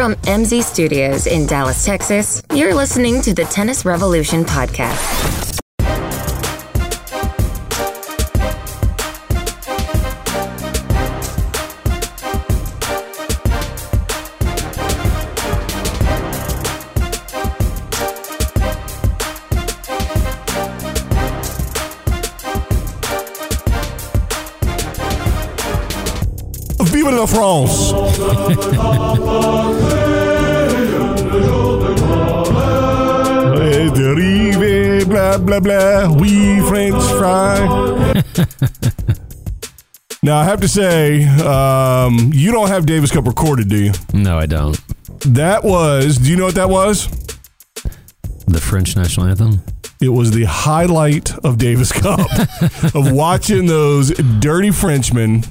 From MZ Studios in Dallas, Texas, you're listening to the Tennis Revolution podcast. France! We French fry. now, I have to say, um, you don't have Davis Cup recorded, do you? No, I don't. That was, do you know what that was? The French national anthem. It was the highlight of Davis Cup of watching those dirty Frenchmen,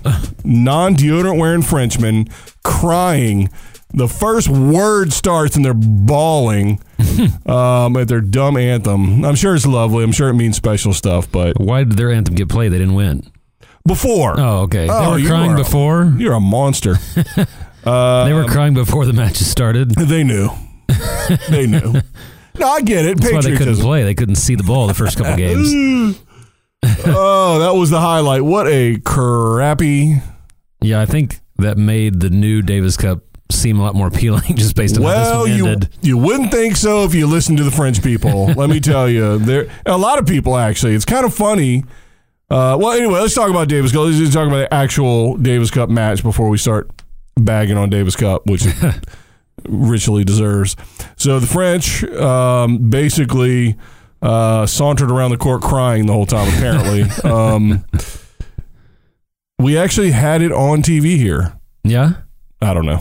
non deodorant wearing Frenchmen, crying. The first word starts and they're bawling um, at their dumb anthem. I'm sure it's lovely. I'm sure it means special stuff, but Why did their anthem get played? They didn't win. before. Oh, okay. Oh, they were crying are- before. You're a monster. they were crying before the matches started. They knew. They knew. No, I get it. why they couldn't play. They couldn't see the ball the first couple games. oh, that was the highlight. What a crappy Yeah, I think that made the new Davis Cup seem a lot more appealing just based on how Well, this one you ended. you wouldn't think so if you listened to the French people. Let me tell you, there a lot of people actually. It's kind of funny. Uh, well, anyway, let's talk about Davis Cup. Let's just talk about the actual Davis Cup match before we start bagging on Davis Cup, which richly deserves. So the French um, basically uh, sauntered around the court crying the whole time. Apparently, um, we actually had it on TV here. Yeah? I don't know.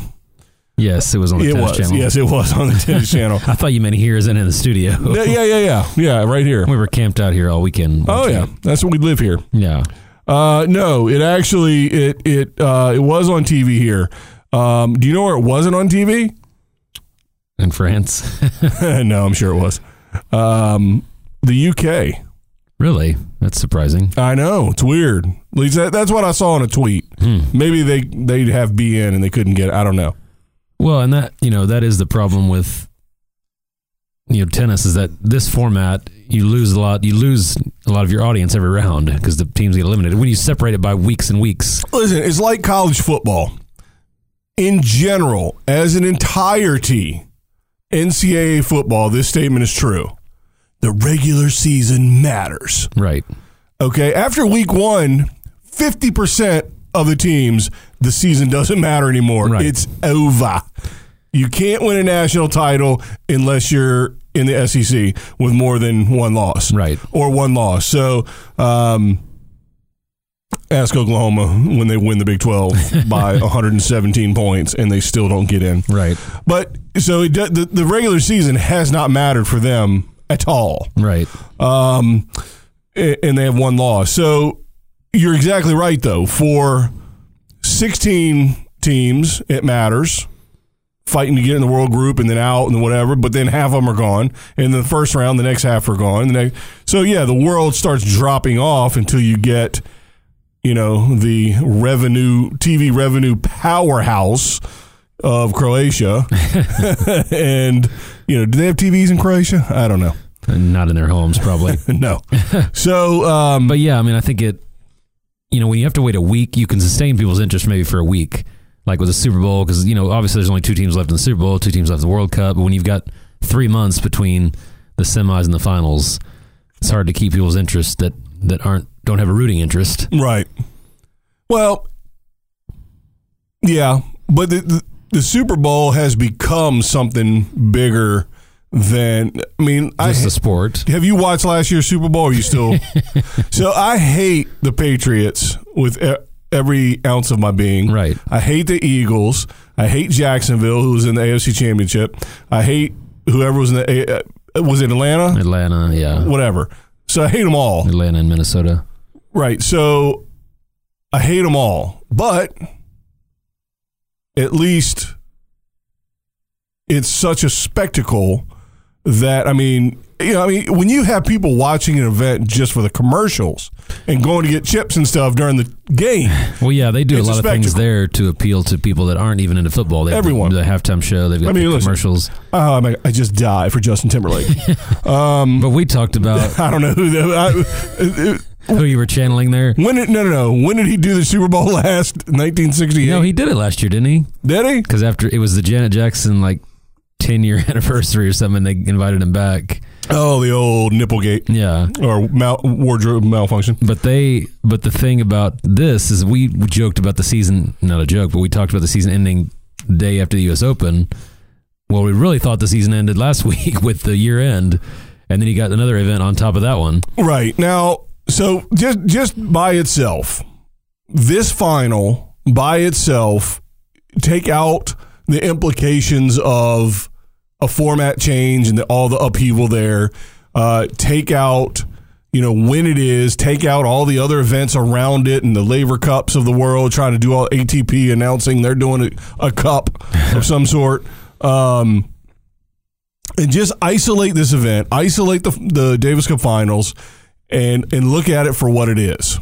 Yes, it was on the It tennis was. channel. Yes, it was on the tennis channel. I thought you meant here as in in the studio. yeah, yeah, yeah, yeah, yeah, right here. We were camped out here all weekend. Oh yeah, it. that's what we live here. Yeah. Uh, no, it actually it it uh, it was on TV here. Um, do you know where it wasn't on TV? In France. no, I'm sure it was. Um, the UK. really? That's surprising. I know it's weird. At least that, that's what I saw in a tweet. Hmm. Maybe they they'd have BN and they couldn't get. it. I don't know. Well, and that you know that is the problem with you know tennis is that this format you lose a lot. You lose a lot of your audience every round because the teams get eliminated. When you separate it by weeks and weeks, Listen, it's like college football. In general, as an entirety, NCAA football, this statement is true. The regular season matters. right? Okay, after week one, 50% of the teams, the season doesn't matter anymore. Right. It's over. You can't win a national title unless you're in the SEC with more than one loss. Right. Or one loss. So, um, ask Oklahoma when they win the Big 12 by 117 points and they still don't get in. Right. But so it, the, the regular season has not mattered for them at all Right. um, and they have one loss. So you're exactly right, though. For 16 teams, it matters. Fighting to get in the world group and then out and whatever, but then half of them are gone. And the first round, the next half are gone. The next, so yeah, the world starts dropping off until you get, you know, the revenue TV revenue powerhouse of Croatia. and you know, do they have TVs in Croatia? I don't know. Not in their homes, probably. no. So, um, but yeah, I mean, I think it. You know, when you have to wait a week, you can sustain people's interest maybe for a week, like with the Super Bowl, because you know obviously there's only two teams left in the Super Bowl, two teams left in the World Cup. But when you've got three months between the semis and the finals, it's hard to keep people's interest that that aren't don't have a rooting interest. right. Well, yeah, but the, the the Super Bowl has become something bigger than. I mean, I Just the sport. have you watched last year's Super Bowl? Are you still? so I hate the Patriots with every ounce of my being. Right. I hate the Eagles. I hate Jacksonville, who was in the AFC Championship. I hate whoever was in the. Uh, was it Atlanta? Atlanta, yeah, Whatever. So I hate them all. Atlanta and Minnesota. Right. So I hate them all, but at least it's such a spectacle that I mean, you know, I mean, when you have people watching an event just for the commercials and going to get chips and stuff during the game, Well, yeah, they do a a lot of things there to appeal to people that aren't even into football. They have Everyone. the, halftime show. They've got I mean, the listen. commercials. oh, my, I just die for Justin Timberlake. Um, but we talked about I don't know who the. I, who you were channeling there. when did no no no? When did he do the Super Bowl last? 1968. No, he did it last year, didn't he? did he? Because after it was the Janet Jackson like ten year anniversary or something, they invited him back. Oh, the old nipplegate Yeah, or mal- wardrobe malfunction. but they but the thing about this is we joked about the season, not a joke, but we talked about the season ending day after the U.S. Open. Well, we really thought the season ended last week with the year end, and then you got another event on top of that one. Right now, so just just by itself, this final by itself, take out the implications of a format change and the, all the upheaval there. Uh, take out, you know, when it is. Take out all the other events around it and the Laver Cups of the world. Trying to do all ATP announcing they're doing a, a cup of some sort. Um, and just isolate this event, isolate the the Davis Cup Finals, and and look at it for what it is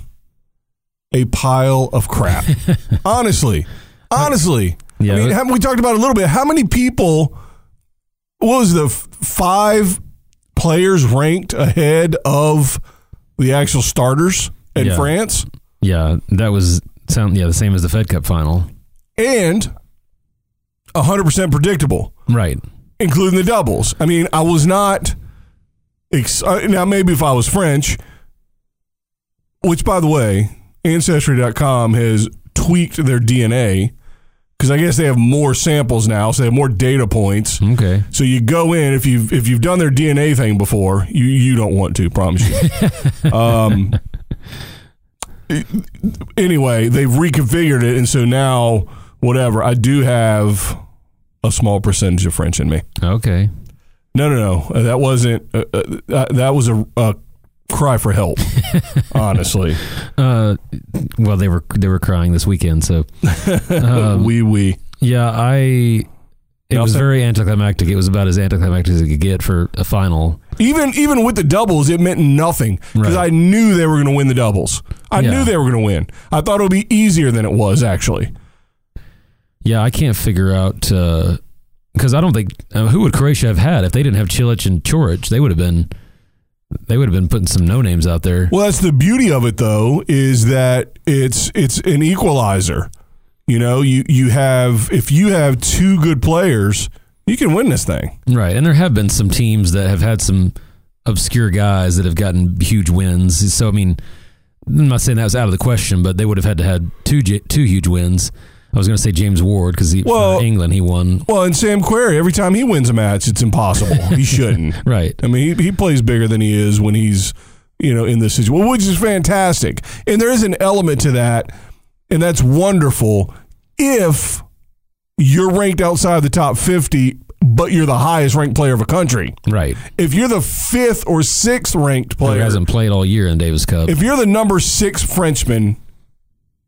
a pile of crap. honestly, honestly. Yeah, I mean, but- haven't we talked about it a little bit? How many people? What was the f- five players ranked ahead of the actual starters in Yeah. France? Yeah, that was sound. Yeah, the same as the Fed Cup final. And 100% predictable. Right. including the doubles. I mean, I was not. Ex- uh, now, maybe if I was French, which, by the way, Ancestry.com has tweaked their DNA because I guess they have more samples now, so they have more data points. Okay. So you go in if you've if you've done their DNA thing before, you you don't want to, promise you. um, anyway, they've reconfigured it, and so now whatever I do have a small percentage of French in me. Okay. No, no, no. Uh, That wasn't. Uh, uh, that, that was a, a cry for help. honestly, Uh, well, they were they were crying this weekend, so Um, wee wee. yeah, I. It was very anticlimactic. It was about as anticlimactic as it could get for a final. Even even with the doubles, it meant nothing because Right. I knew they were going to win the doubles. I Yeah. knew they were going to win. I thought it would be easier than it was actually. Yeah, I can't figure out because I don't think uh, who would Croatia have had if they didn't have Cilic and Coric? They would have been they would have been putting some no names out there. Well, that's the beauty of it, though, is that it's it's an equalizer. You know, you you have if you have two good players, you can win this thing. Right, and there have been some teams that have had some obscure guys that have gotten huge wins. So I mean, I'm not saying that was out of the question, but they would have had to had two two huge wins. I was going to say James Ward because he Well- for England he won. Well, and Sam Querrey, every time he wins a match, it's impossible. he shouldn't. Right. I mean, he, he plays bigger than he is when he's, you know, in this situation, which is fantastic. And there is an element to that, and that's wonderful if you're ranked outside the top 50, but you're the highest ranked player of a country. Right. If you're the fifth or sixth ranked player, Who hasn't played all year in Davis Cup? if you're the number six Frenchman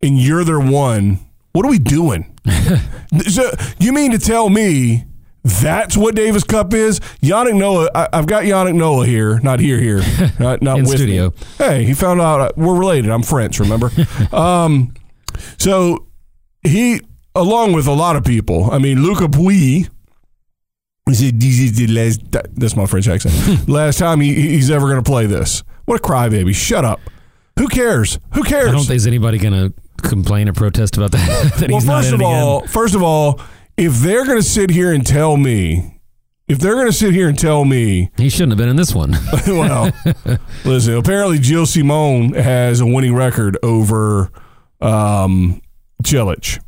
and you're their one, what are we doing? so you mean to tell me that's what Davis Cup is? Yannick Noah, I, I've got Yannick Noah here, not here, here, not, not In with studio. me. Hey, he found out uh, we're related. I'm French, remember? um, so he, along with a lot of people, I mean, Lucas Pouille. This is this is the last. That's my French accent. last time he, he's ever going to play this. What a crybaby! Shut up. Who cares? Who cares? I don't think is anybody going to complain or protest about that. that well, first of it again. all, first of all, if they're going to sit here and tell me, if they're going to sit here and tell me, he shouldn't have been in this one. well, listen. Apparently, Gilles Simon has a winning record over um, Cilic.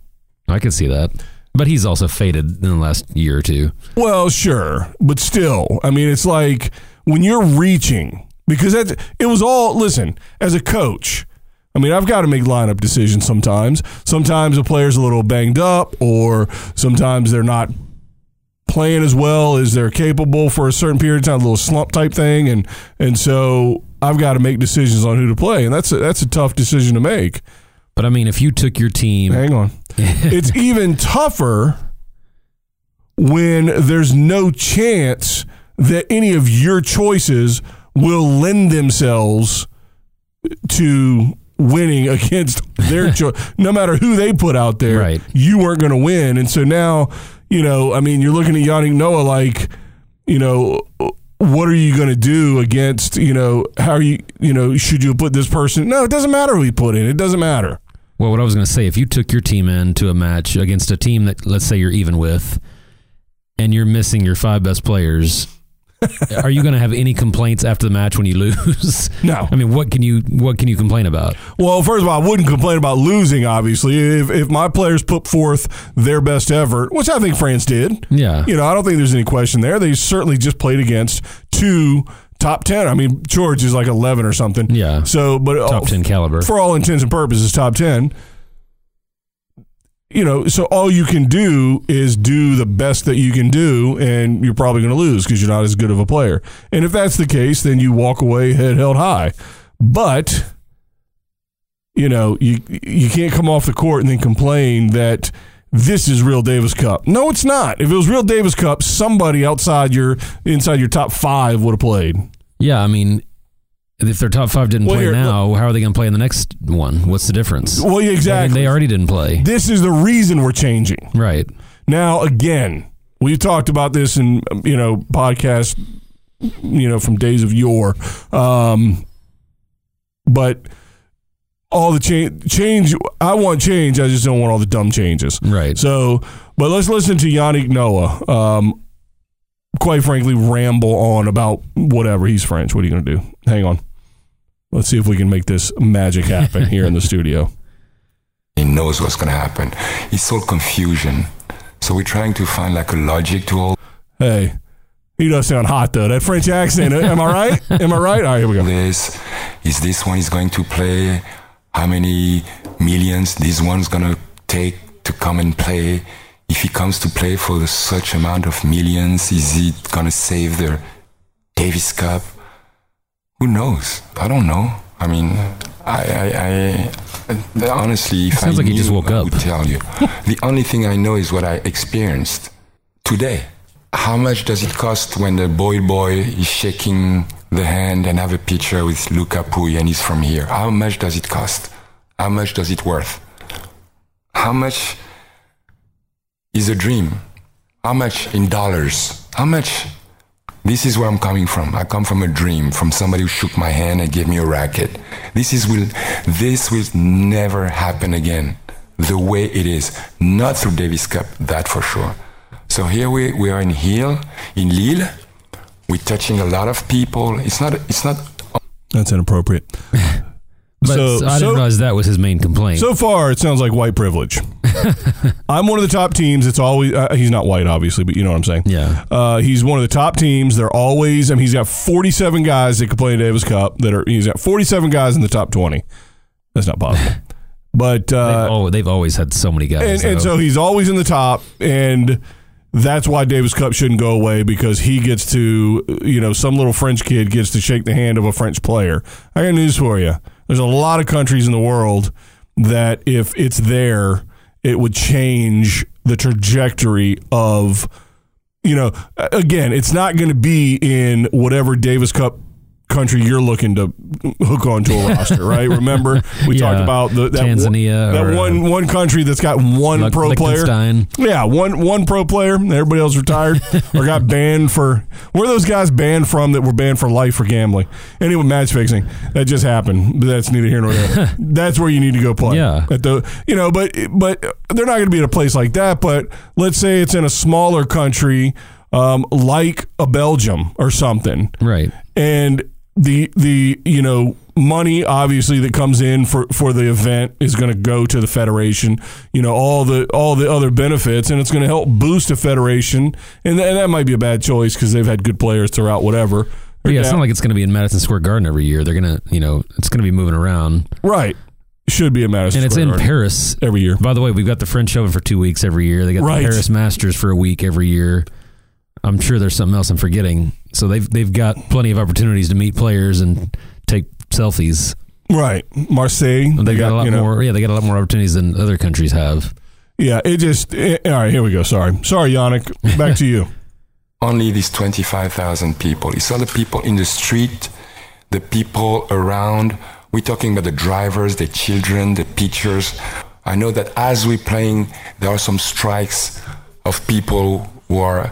I can see that, but he's also faded in the last year or two. Well, sure, but still, I mean, it's like when you're reaching because that's it was all. Listen, as a coach, I mean, I've got to make lineup decisions sometimes. Sometimes a player's a little banged up, or sometimes they're not playing as well as they're capable for a certain period of time, a little slump type thing, and and so I've got to make decisions on who to play, and that's a, that's a tough decision to make. But I mean, if you took your team, Hang on. it's even tougher when there's no chance that any of your choices will lend themselves to winning against their choice. no matter who they put out there, Right. you weren't going to win. And so now, you know, I mean, you're looking at Yannick Noah like, you know, what are you going to do against, you know, how are you, you know, should you put this person? No, it doesn't matter who you put in. It doesn't matter. Well, what I was going to say, if you took your team into a match against a team that, let's say, you're even with, and you're missing your five best players, are you going to have any complaints after the match when you lose? No. I mean, what can you what can you complain about? Well, first of all, I wouldn't complain about losing, obviously. If, if my players put forth their best effort, which I think France did, Yeah. you know, I don't think there's any question there. They certainly just played against two top 10. I mean, George is like 11 or something. Yeah. So, but Top uh, 10 caliber. for all intents and purposes, top 10. You know, so all you can do is do the best that you can do, and you're probably going to lose because you're not as good of a player. And if that's the case, then you walk away head held high. But you know, you you can't come off the court and then complain that this is real Davis Cup. No, it's not. If it was real Davis Cup, somebody outside your inside your top five would have played. Yeah, I mean, if their top five didn't Well, play here, now, how are they going to play in the next one? What's the difference? Well, yeah, I mean, exactly. they already didn't play. this is the reason we're changing. Right. Now, again, we've talked about this in you know podcast, you know, from days of yore. Um, but all the change, change, I want change. I just don't want all the dumb changes. Right. So, but let's listen to Yannick Noah. Um, quite frankly, ramble on about whatever. He's French. What are you going to do? Hang on. Let's see if we can make this magic happen here in the studio. He knows what's going to happen. It's all confusion. So we're trying to find like a logic to all Hey, he does sound hot though. That French accent. Uh, am I right? Am I right? All right, here we go. this. Is this one is going to play? How many millions this one's going to take to come and play? If he comes to play for such amount of millions, is he going to save the Davis Cup? Who knows? I don't know. I mean, I, I, I honestly, if sounds I like knew, just woke I up. would tell you. the only thing I know is what I experienced today. How much does it cost when the boy boy is shaking the hand and have a picture with Lucas Pouille and he's from here? How much does it cost? How much does it worth? How much is a dream? How much in dollars? How much? This is where I'm coming from. I come from a dream, from somebody who shook my hand and gave me a racket. This is will this will never happen again. The way it is. Not through Davis Cup, that for sure. So here we, we are in Hill, in Lille. We're touching a lot of people. It's not it's not That's inappropriate. But So- I didn't so- realize that was his main complaint. So far, it sounds like white privilege. I'm one of the top teams. It's always uh, he's not white, obviously, but you know what I'm saying. yeah. Uh, he's one of the top teams. They're always. I mean, he's got 47 guys that can play in Davis Cup. That are. He's got 47 guys in the top 20. That's not possible. But They've, uh, al- they've always had so many guys. and, and so he's always in the top, and that's why Davis Cup shouldn't go away because he gets to, you know, some little French kid gets to shake the hand of a French player. I got news for you. There's a lot of countries in the world that if it's there, it would change the trajectory of, you know, again, it's not going to be in whatever Davis Cup country you're looking to hook onto a roster, right? Remember we Yeah. talked about the, that Tanzania that or, uh, one one country that's got one pro player. Yeah, one one pro player. Everybody else retired or got banned for. Where are those guys banned from that were banned for life for gambling? Anyway, match fixing that just happened. But that's neither here nor there. that's where you need to go play. Yeah. at the you know, but but they're not going to be in a place like that. But let's say it's in a smaller country, um, like a Belgium or something Right. and the the you know money obviously that comes in for for the event is going to go to the federation you know all the all the other benefits and it's going to help boost a federation and, th- and that might be a bad choice because they've had good players throughout whatever yeah, it's not like it's going to be in Madison Square Garden every year. They're going to, you know, it's going to be moving around. right should be a Madison Square And it's Square in Garden Paris. every year By the way, we've got the French Open for two weeks every year. They got Right. the Paris Masters for a week every year. I'm sure there's something else I'm forgetting. So they've they've got plenty of opportunities to meet players and take selfies. right Marseille They got, a lot you know, more. Yeah, they got a lot more opportunities than other countries have. yeah it just eh, all right here we go sorry sorry Yannick back to you only these 25,000 people. It's all the people in the street, the people around. We're talking about the drivers, the children, the pitchers. I know that as we're playing, there are some strikes of people who are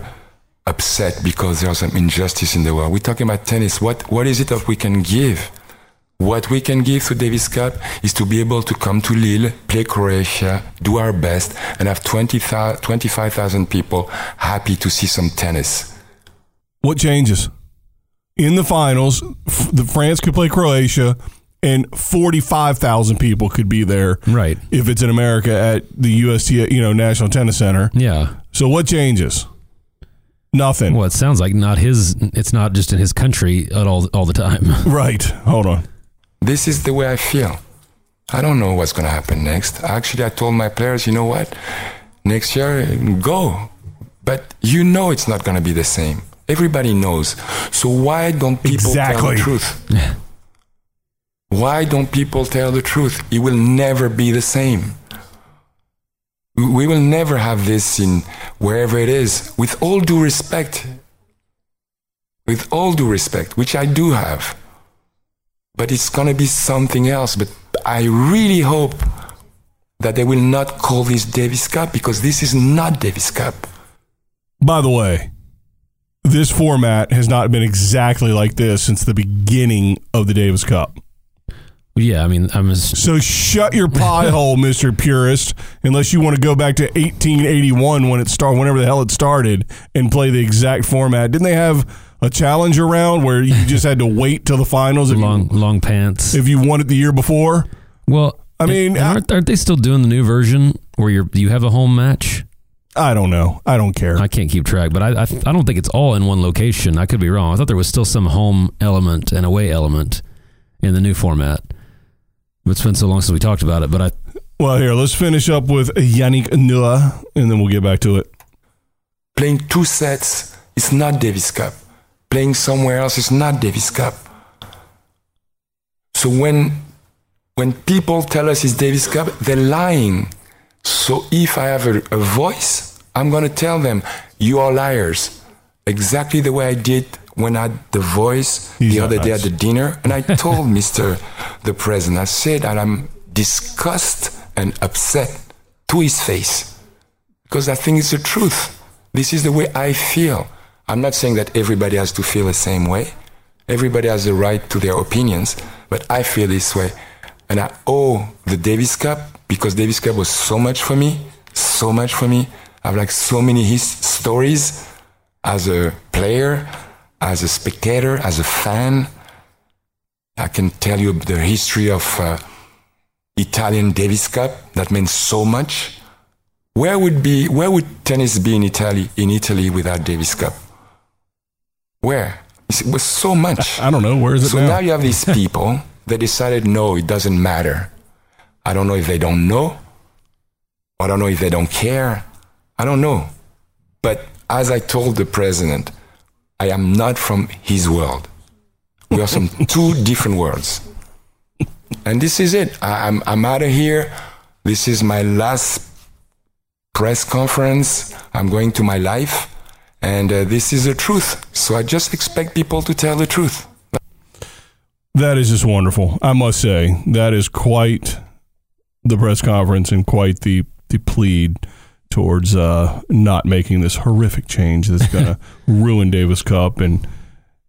upset because there's some injustice in the world. We're talking about tennis. What, what is it that we can give? What we can give to Davis Cup is to be able to come to Lille, play Croatia, do our best, and have 20, 25,000 people happy to see some tennis. What changes? In the finals, f- the France could play Croatia, and 45,000 people could be there. Right. If it's in America at the UST, you know, National Tennis Center. Yeah. So what changes? Nothing. Well, it sounds like not his. It's not just in his country at all all the time. Right. Hold on. This is the way I feel. I don't know what's going to happen next. Actually, I told my players, you know what? Next year, go. But you know it's not going to be the same. Everybody knows. So why don't people tell the truth? Why don't people tell the truth? It will never be the same. We will never have this in wherever it is. With all due respect, with all due respect, which I do have, but it's going to be something else. But I really hope that they will not call this Davis Cup because this is not Davis Cup. By the way, this format has not been exactly like this since the beginning of the Davis Cup. Yeah, I mean, I'm. Just, So shut your pie hole, Mister Purist, unless you want to go back to 1881 when it started, whenever the hell it started, and play the exact format. Didn't they have a challenge around where you just had to wait till the finals if, long long pants. if you won it the year before? well, I mean, and aren't, aren't they still doing the new version where you're you have a home match? I don't know. I don't care. I can't keep track, but I, I I don't think it's all in one location. I could be wrong. I thought there was still some home element and away element in the new format. But It's been so long since we talked about it. But I well, here let's finish up with Yannick Noah, and then we'll get back to it. Playing two sets is not Davis Cup. Playing somewhere else is not Davis Cup. So when when people tell us it's Davis Cup, they're lying. So if I have a, a voice, I'm going to tell them, you are liars. Exactly the way I did when I had the voice the other day at the dinner. And I told Mr. the President, I said that I'm disgusted and upset to his face because I think it's the truth. This is the way I feel. I'm not saying that everybody has to feel the same way. Everybody has the right to their opinions, but I feel this way. And I owe the Davis Cup because Davis Cup was so much for me, so much for me. I have like so many his stories as a player, as a spectator, as a fan. I can tell you the history of uh, Italian Davis Cup that means so much. Where would be where would tennis be in Italy in Italy without Davis Cup? Where? It was so much. I don't know. Where is it So now? now you have these people that decided no, it doesn't matter. I don't know if they don't know. I don't know if they don't care. I don't know. But as I told the president, I am not from his world. We are from two different worlds. And this is it. I, I'm, I'm out of here. This is my last press conference. I'm going to my life. And uh, this is the truth. So I just expect people to tell the truth. That is just wonderful. I must say that is quite the press conference and quite the the plead towards uh, not making this horrific change that's going to ruin Davis Cup and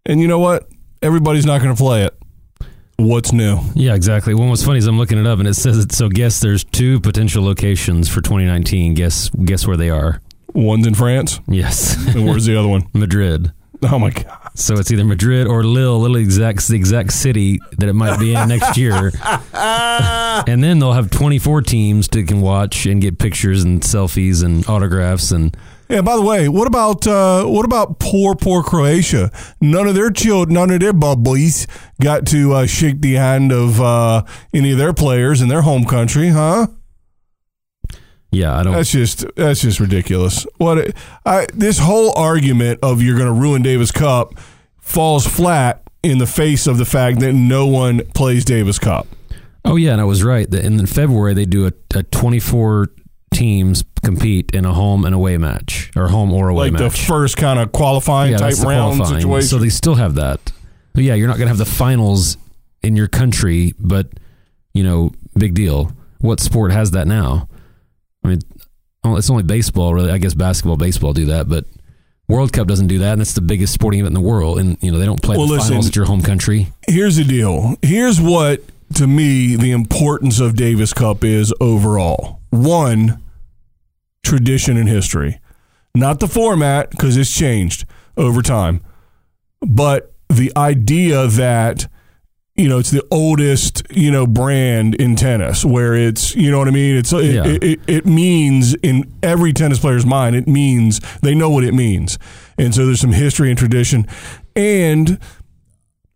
and you know what? Everybody's not going to play it. What's new? yeah, exactly. Well, what's funny is I'm looking it up and it says it. So guess there's two potential locations for 2019. Guess guess where they are. One's in France, Yes, and where's the other one? Madrid. Oh my god! So it's either Madrid or Lille, little exact the exact city that it might be in next year. and then they'll have 24 teams that can watch and get pictures and selfies and autographs and Yeah. By the way, what about uh, what about poor poor Croatia? None of their children, none of their boys got to uh, shake the hand of uh, any of their players in their home country, huh? Yeah, I don't. That's just that's just ridiculous. What it- I, this whole argument of you're going to ruin Davis Cup falls flat in the face of the fact that no one plays Davis Cup. Oh yeah, and I was right. That In February they do a, a 24 teams compete in a home and away match or home or away match. like the first kind of qualifying yeah, type round qualifying. situation. So they still have that. But yeah, you're not going to have the finals in your country, but you know, big deal. What sport has that now? I mean, oh, it's only baseball, really. I guess basketball, baseball do that, but World Cup doesn't do that, and it's the biggest sporting event in the world. And you know, they don't play Well, the listen, finals at your home country. Here's the deal. Here's what to me the importance of Davis Cup is overall. One, tradition and history. Not the format because it's changed over time. But the idea that you know it's the oldest you know brand in tennis where it's you know what i mean it's it, Yeah. it, it, it means in every tennis player's mind it means they know what it means and so there's some history and tradition and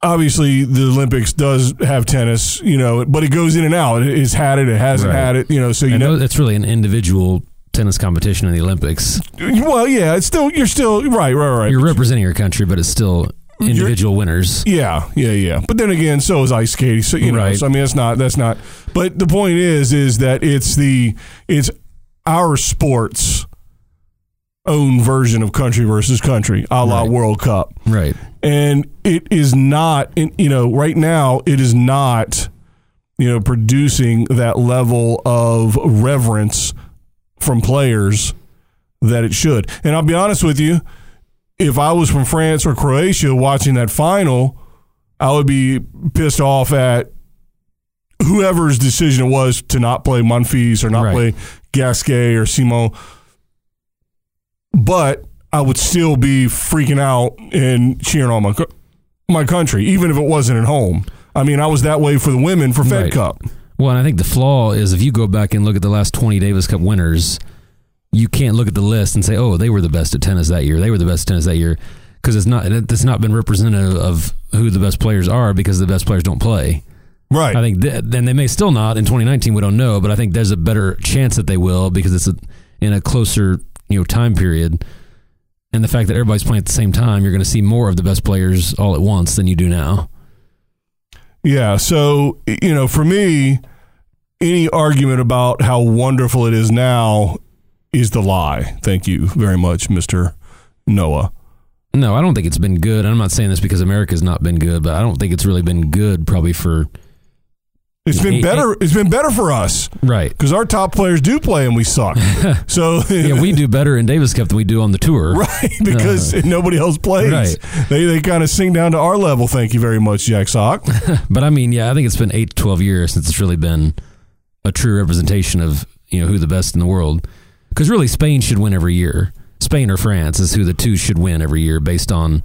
obviously the olympics does have tennis you know but it goes in and out it's had it it hasn't Right. had it you know so you I know that's really an individual tennis competition in the Olympics. well yeah it's still you're still right right right You're representing your country, but it's still individual winners. Yeah, yeah, yeah. But then again, so is ice skating. So you know, Right. so, I mean, that's not that's not. But the point is, is that it's the it's our sports own version of country versus country, a la Right. World Cup, Right. and it is not. in- You know, right now it is not. You know, producing that level of reverence from players that it should. And I'll be honest with you, if I was from France or Croatia watching that final, I would be pissed off at whoever's decision it was to not play Monfils or not Right. play Gasquet or Simon. But I would still be freaking out and cheering on my my country, even if it wasn't at home. I mean, I was that way for the women for Fed Right. Cup. Well, and I think the flaw is if you go back and look at the last 20 Davis Cup winners, you can't look at the list and say, "Oh, they were the best at tennis that year. They were the best at tennis that year," because it's not it's not been representative of who the best players are because the best players don't play. Right. I think th- then they may still not in 2019. We don't know, but I think there's a better chance that they will because it's a, in a closer you know time period. And the fact that everybody's playing at the same time, you're going to see more of the best players all at once than you do now. Yeah. So, you know, for me, any argument about how wonderful it is now is the lie. Thank you very much, Mr. Noah. No, I don't think it's been good. I'm not saying this because America's not been good, but I don't think it's really been good probably for It's been better. It's been better for us right. because our top players do play and we suck. so Yeah, we do better in Davis Cup than we do on the tour. right because uh-huh. nobody else plays. Right. They they kind of sing down to our level. Thank you very much, Jack Sock. But I mean, yeah, I think it's been eight to twelve years since it's really been a true representation of you know who the best in the world. Because really, Spain should win every year. Spain or France is who the two should win every year based on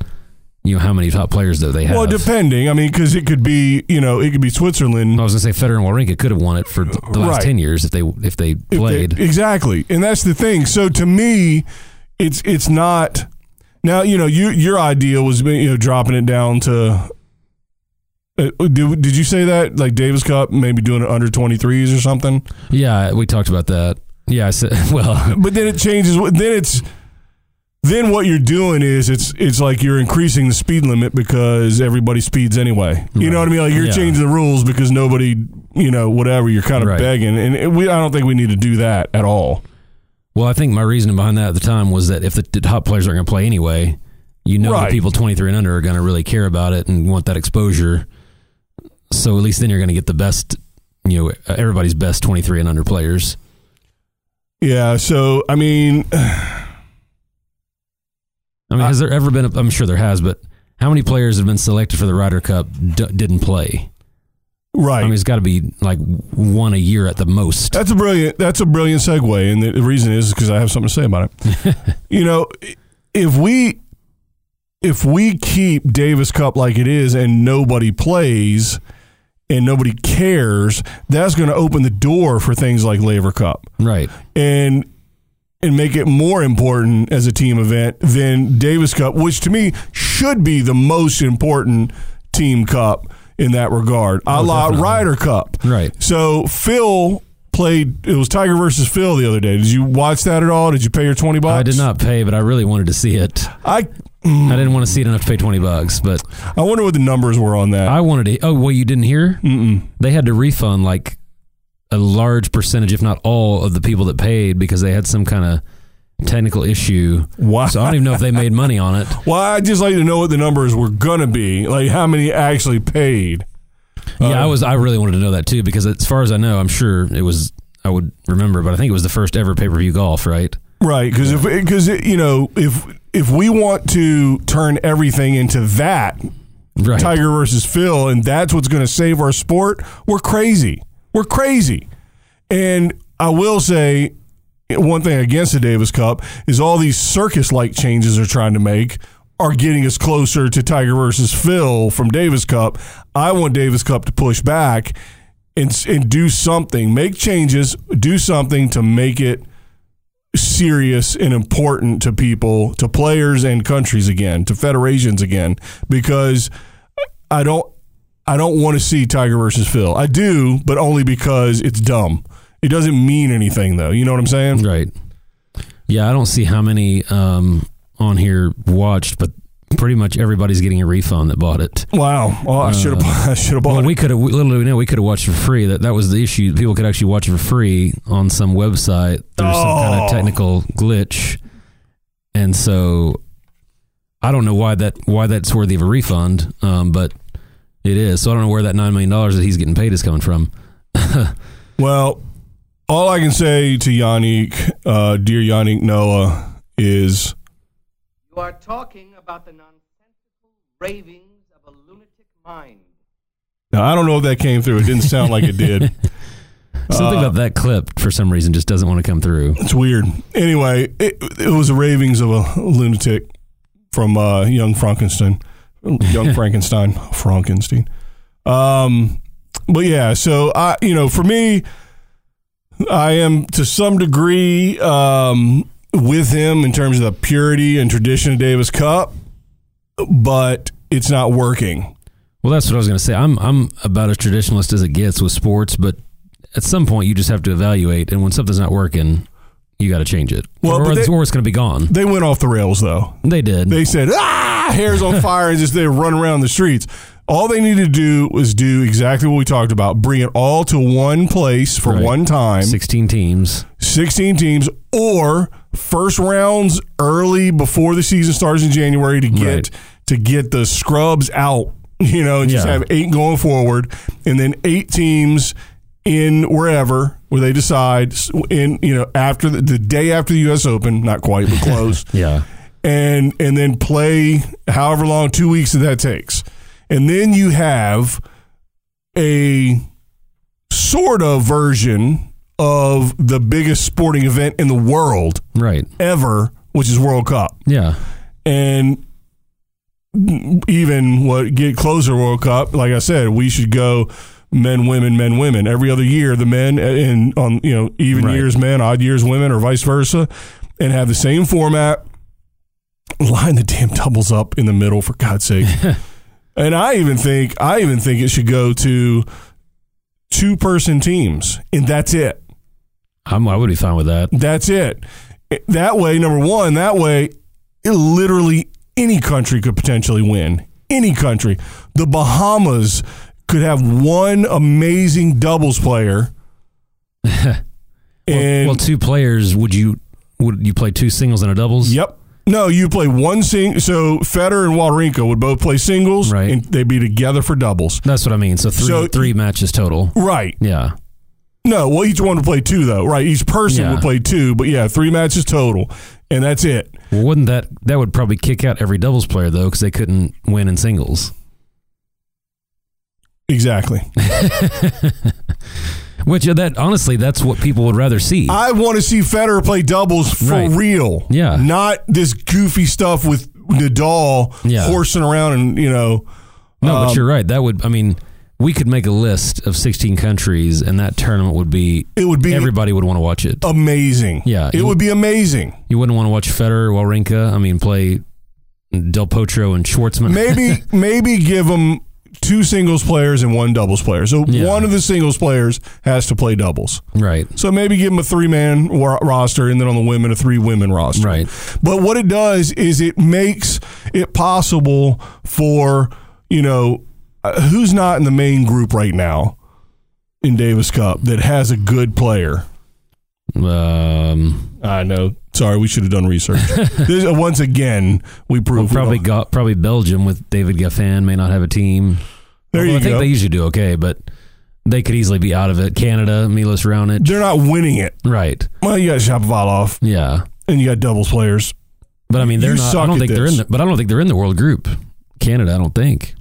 you know how many top players that they have. well, depending. I mean, because it could be you know it could be Switzerland. I was going to say Federer and Wawrinka could have won it for the last Right. ten years if they if they if they- played. exactly, and that's the thing. So to me, it's it's not. Now you know you your idea was you know dropping it down to. Uh, did, did you say that like Davis Cup maybe doing it under twenty threes or something? yeah, we talked about that. Yeah, I said well. But then it changes. Then it's then what you're doing is it's it's like you're increasing the speed limit because everybody speeds anyway. You know what I mean? Like you're Yeah. changing the rules because nobody, you know, whatever. You're kind of Right. begging, and it, we I don't think we need to do that at all. Well, I think my reasoning behind that at the time was that if the, the top players aren't going to play anyway, you know Right. the people 23 and under are going to really care about it and want that exposure. So at least then you're going to get the best, you know, everybody's best 23 and under players. Yeah. So I mean, I mean, has there ever been? A, I'm sure there has, but how many players have been selected for the Ryder Cup d- didn't play? right. I mean, it's got to be like one a year at the most. That's a brilliant. That's a brilliant segue, and the, the reason is because I have something to say about it. you know, if we if we keep Davis Cup like it is, and nobody plays, and nobody cares, that's going to open the door for things like Laver Cup, Right. and and make it more important as a team event than Davis Cup, which to me should be the most important team cup in that regard. a Oh, la definitely. Ryder Cup. Right. So Phil played. It was Tiger versus Phil the other day. Did you watch that at all? Did you pay your twenty bucks? I did not pay, but I really wanted to see it. I I didn't want to see it enough to pay 20 bucks, but I wonder what the numbers were on that. I wanted to. Oh, well, you didn't hear? Mm-mm. They had to refund like a large percentage, if not all, of the people that paid because they had some kind of technical issue. Wow. So I don't even know if they made money on it. Well, I'd just like to know what the numbers were going to be, like how many actually paid. yeah, I Um, was. I really wanted to know that too because as far as I know, I'm sure it was. I would remember, but I think it was the first ever pay per view golf, right? Right, because if because you know if if we want to turn everything into that Right. Tiger versus Phil, and that's what's going to save our sport, we're crazy. We're crazy. And I will say one thing against the Davis Cup is all these circus like changes they're trying to make are getting us closer to Tiger versus Phil from Davis Cup. I want Davis Cup to push back and and do something, make changes, do something to make it serious and important to people, to players and countries again, to federations again, because I don't I don't want to see Tiger versus Phil. I do, but only because it's dumb. It doesn't mean anything though. You know what I'm saying? Right. Yeah, I don't see how many um, on here watched, but pretty much everybody's getting a refund that bought it. Wow. Oh, I should have I should have bought Well, it. we could have little do we know we could have watched it for free. That that was the issue. People could actually watch it for free on some website through some kind Oh. of technical glitch, and so I don't know why that why that's worthy of a refund, um, but it is. So I don't know where that nine million dollars that he's getting paid is coming from. Well, all I can say to Yannick, uh, dear Yannick Noah, is You are talking about the nonsensical ravings of a lunatic mind. now I don't know if that came through. It didn't sound like it did. Something Uh, about that clip for some reason just doesn't want to come through. It's weird. Anyway, it, it was the ravings of a lunatic from uh, Young Frankenstein. Young Frankenstein. Frankenstein. Um, but yeah, so I, you know, for me, I am to some degree um, with him in terms of the purity and tradition of Davis Cup, but it's not working. Well, that's what I was going to say. I'm I'm about as traditionalist as it gets with sports, but at some point you just have to evaluate, and when something's not working, you got to change it, Well, or, they- or it's going to be gone. They went off the rails though. They did. They said, ah, hair's on fire, and just they run around the streets. All they needed to do was do exactly what we talked about bring it all to one place for Right. one time, Sixteen teams. 16 teams, or first rounds early before the season starts in January to get Right. to get the scrubs out, you know, just Yeah. have eight going forward, and then eight teams in wherever where they decide in you know after the, the day after the U.S. Open, not quite but close Yeah. and and then play however long two weeks that that takes and then you have a sort of version of the biggest sporting event in the world Right. ever which is world cup Yeah. and even what get closer to world cup like i said we should go men women men women every other year the men uh, and on you know even Right. years men odd years women or vice versa and have the same format line the damn doubles up in the middle for god's sake and i even think i even think it should go to two person teams and that's it I'm, I would be fine with that. that's it. That way, number one, that way, it literally any country could potentially win. Any country. The Bahamas could have one amazing doubles player. and well, two players. Would you would you play two singles and a doubles? yep. No, you play one sing. So Federer and Wawrinka would both play singles, Right. and they'd be together for doubles. That's what I mean. So three So- three matches total. Right. Yeah. No, well, each one would play two, though. Right. Each person Yeah. would play two, but yeah, three matches total, and that's it. Well, wouldn't that that would probably kick out every doubles player though, because they couldn't win in singles. Exactly. Which uh, that honestly, that's what people would rather see. I want to see Federer play doubles for Right. real. Yeah. Not this goofy stuff with Nadal Yeah. horsing around and, you know. no, um, but you're right. That would. I mean, we could make a list of 16 countries, and that tournament would be. It would be everybody would want to watch it. amazing. Yeah. It would be amazing. You wouldn't want to watch Federer, Wawrinka. I mean, play Del Potro and Schwartzman. Maybe maybe give them two singles players and one doubles player. So Yeah. one of the singles players has to play doubles. right. So maybe give them a three man roster and then on the women, a three women roster. Right. But what it does is it makes it possible for, you know, uh, who's not in the main group right now? in Davis Cup that has a good player? Um, I know. Sorry, we should have done research. this, once again, we well, proved probably we got probably Belgium with David Goffin may not have a team. There Although you I think go. they usually do okay, but they could easily be out of it. Canada, Milos Raonic, They're not winning it. right? Well, you got Shapovalov Yeah, and you got doubles players. but I mean they're You not. I don't think they're in. The, but I don't think they're in the world group. Canada, I don't think.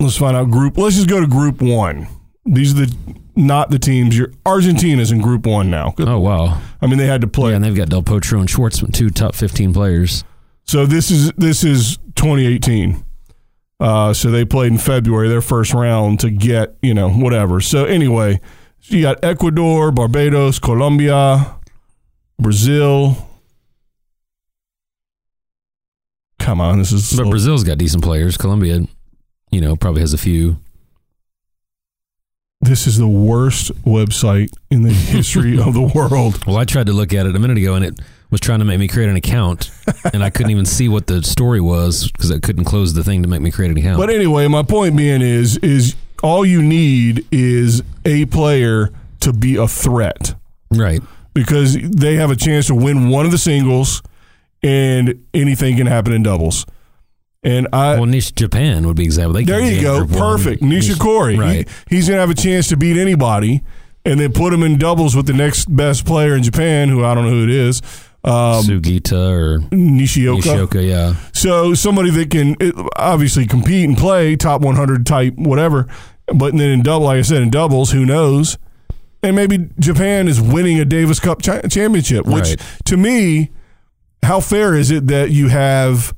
Let's find out group. Let's just go to group one. These are the not the teams. Your Argentina's in group one now. Oh wow, I mean, they had to play. yeah, and they've got Del Potro and Schwartzman, two top fifteen players. So this is this is 2018. Uh, so they played in February, their first round to get you know whatever. So anyway, you got Ecuador, Barbados, Colombia, Brazil. Come on, this is But Brazil's got decent players. Colombia, you know, probably has a few. this is the worst website in the history of the world. Well, I tried to look at it a minute ago, and it was trying to make me create an account, and I couldn't even see what the story was because I couldn't close the thing to make me create an account. But anyway, my point being is is all you need is a player to be a threat. right. because they have a chance to win one of the singles, and anything can happen in doubles. And I, Well, Nish Japan would be example. They there you go, one. perfect. Nishikori, he- Right. he's gonna have a chance to beat anybody, and then put him in doubles with the next best player in Japan, who I don't know who it is, um, Sugita or Nishioka. Nishoka, yeah. So somebody that can obviously compete and play top 100 type whatever, but then in double, like I said, in doubles, who knows? And maybe Japan is winning a Davis Cup cha- championship, which Right. to me, how fair is it that you have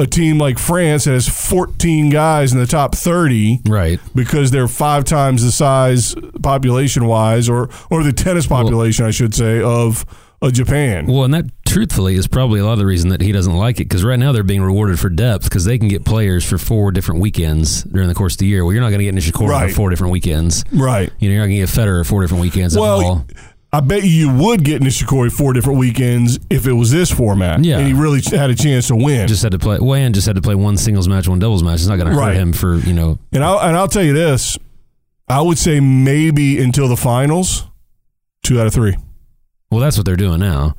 a team like France that has 14 guys in the top 30 Right. because they're five times the size population wise, or or the tennis population, I should say, of a Japan. Well, and that truthfully is probably a lot of the reason that he doesn't like it because right now they're being rewarded for depth because they can get players for four different weekends during the course of the year. Well, you're not going to get Nishikori Right. for four different weekends. right. You know, you're not going to get Federer four different weekends at all. Well, I bet you would get Nishikori four different weekends if it was this format. Yeah. And he really had a chance to win. Just had to play. Well, and just had to play one singles match, one doubles match. It's not going to hurt him for you know. and I'll and I'll tell you this. I would say maybe until the finals, two out of three. Well, that's what they're doing now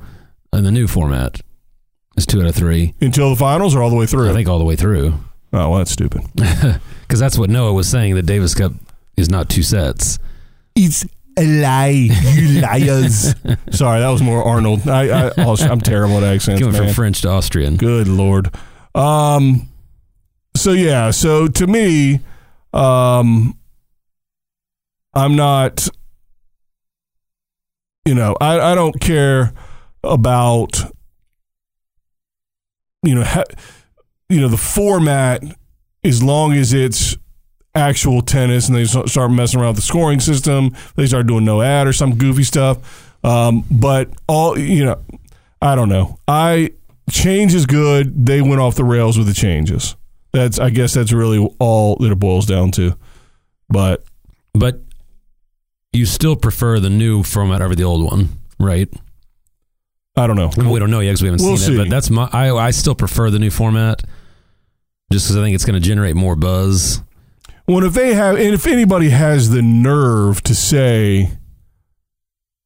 in the new format. It's two out of three. Until the finals or all the way through? I think all the way through oh, well, that's stupid. because that's what Noah was saying. that Davis Cup is not two sets. It's a lie, you liars. Sorry, that was more Arnold. I, I I'm terrible at accents. Going man. from French to Austrian. Good lord. Um. So yeah. So to me, um, I'm not. You know, I I don't care about. You know, ha, you know the format as long as it's actual tennis and they start messing around with the scoring system. They start doing no ad or some goofy stuff. Um, but all you know, I don't know. I change is good. They went off the rails with the changes. That's I guess that's really all that it boils down to. But But you still prefer the new format over the old one, right? I don't know. I mean, we don't know yet because we haven't We'll seen see. it. But that's my. I I still prefer the new format, just because I think it's going to generate more buzz. Well, if they have, and if anybody has the nerve to say,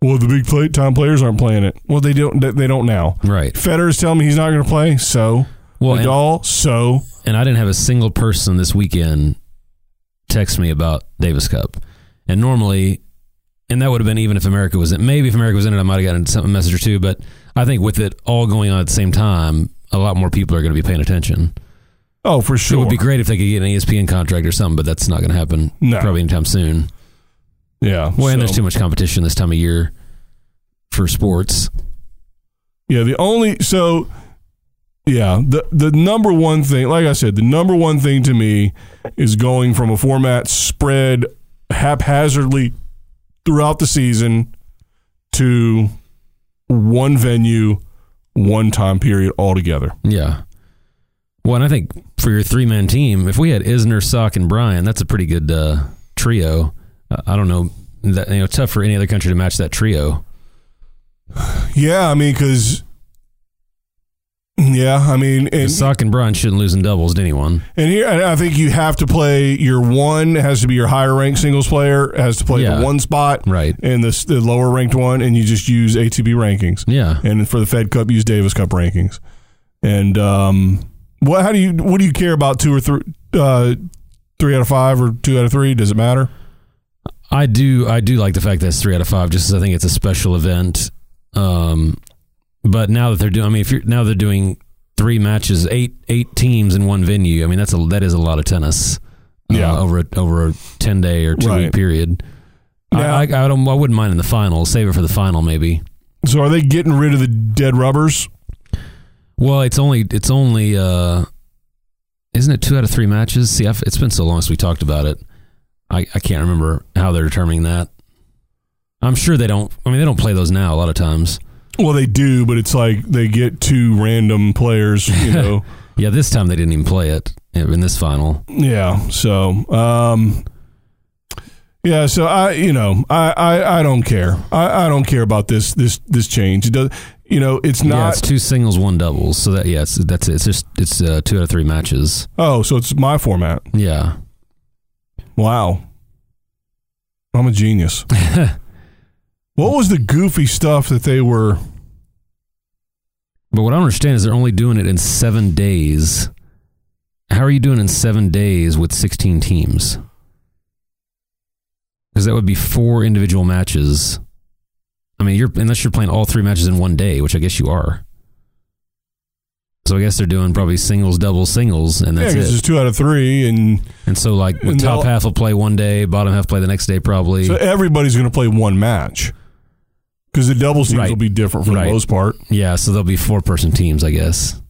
"Well, the big play, time players aren't playing it," well, they don't. They don't now. Right. Federer's telling me he's not going to play, so Well, and, Nadal, so and I didn't have a single person this weekend text me about Davis Cup, and normally, and that would have been even if America was in. Maybe if America was in it, I might have gotten some a message or two. But I think with it all going on at the same time, a lot more people are going to be paying attention. Oh, for sure. It would be great if they could get an ESPN contract or something, but that's not going to happen No. probably anytime soon. Yeah. Well, and there's too much competition this time of year for sports. Yeah, the only so yeah, the the number one thing, like I said, the number one thing to me is going from a format spread haphazardly throughout the season to one venue, one time period altogether. Yeah. Well, and I think for your three man team, if we had Isner, Sock, and Bryan, that's a pretty good uh, trio. Uh, I don't know. That, you know, tough for any other country to match that trio. Yeah, I mean, because Yeah, I mean, and, Sock and Bryan shouldn't lose in doubles to anyone. and here I think you have to play your one has to be your higher ranked singles player has to play Yeah. the one spot, Right. And the, the lower ranked one, and you just use ATP rankings. Yeah. and for the Fed Cup, use Davis Cup rankings. And um, what? How do you? What do you care about? Two or three? Uh, three out of five or two out of three? Does it matter? I do I do like the fact that it's three out of five, just 'cause I think it's a special event. Um, but now that they're doing, I mean, if you're now they're doing three matches, eight eight teams in one venue. I mean, that's a that is a lot of tennis. uh, Yeah. over a, over a ten day or two Right. week period. Yeah. I, I, I don't. I wouldn't mind in the final. Save it for the final, maybe. So are they getting rid of the dead rubbers? Well, it's only it's only uh, isn't it two out of three matches? See, I've, it's been so long since we talked about it. I, I can't remember how they're determining that. I'm sure they don't. I mean, they don't play those now a lot of times. Well, they do, but it's like they get two random players. You know. Yeah, this time they didn't even play it in this final. Yeah. So, um, yeah. So I, you know, I, I, I don't care. I, I don't care about this, this, this change. It does, you know, it's not. yeah, it's two singles, one doubles. So that yeah, it's, that's it. It's just it's uh, two out of three matches. oh, so it's my format. Yeah, Wow. I'm a genius. what was the goofy stuff that they were? but what I understand is they're only doing it in seven days. How are you doing in seven days with sixteen teams? Because that would be four individual matches. I mean, you're unless you're playing all three matches in one day, which I guess you are. So I guess they're doing probably singles, doubles, singles, and Yeah, that's because it. it's two out of three, and And so, like, the And top half will play one day, bottom half play the next day, probably. so everybody's going to play one match. Because the doubles teams Right. will be different for Right. the most part. yeah, so there'll be four person teams, I guess.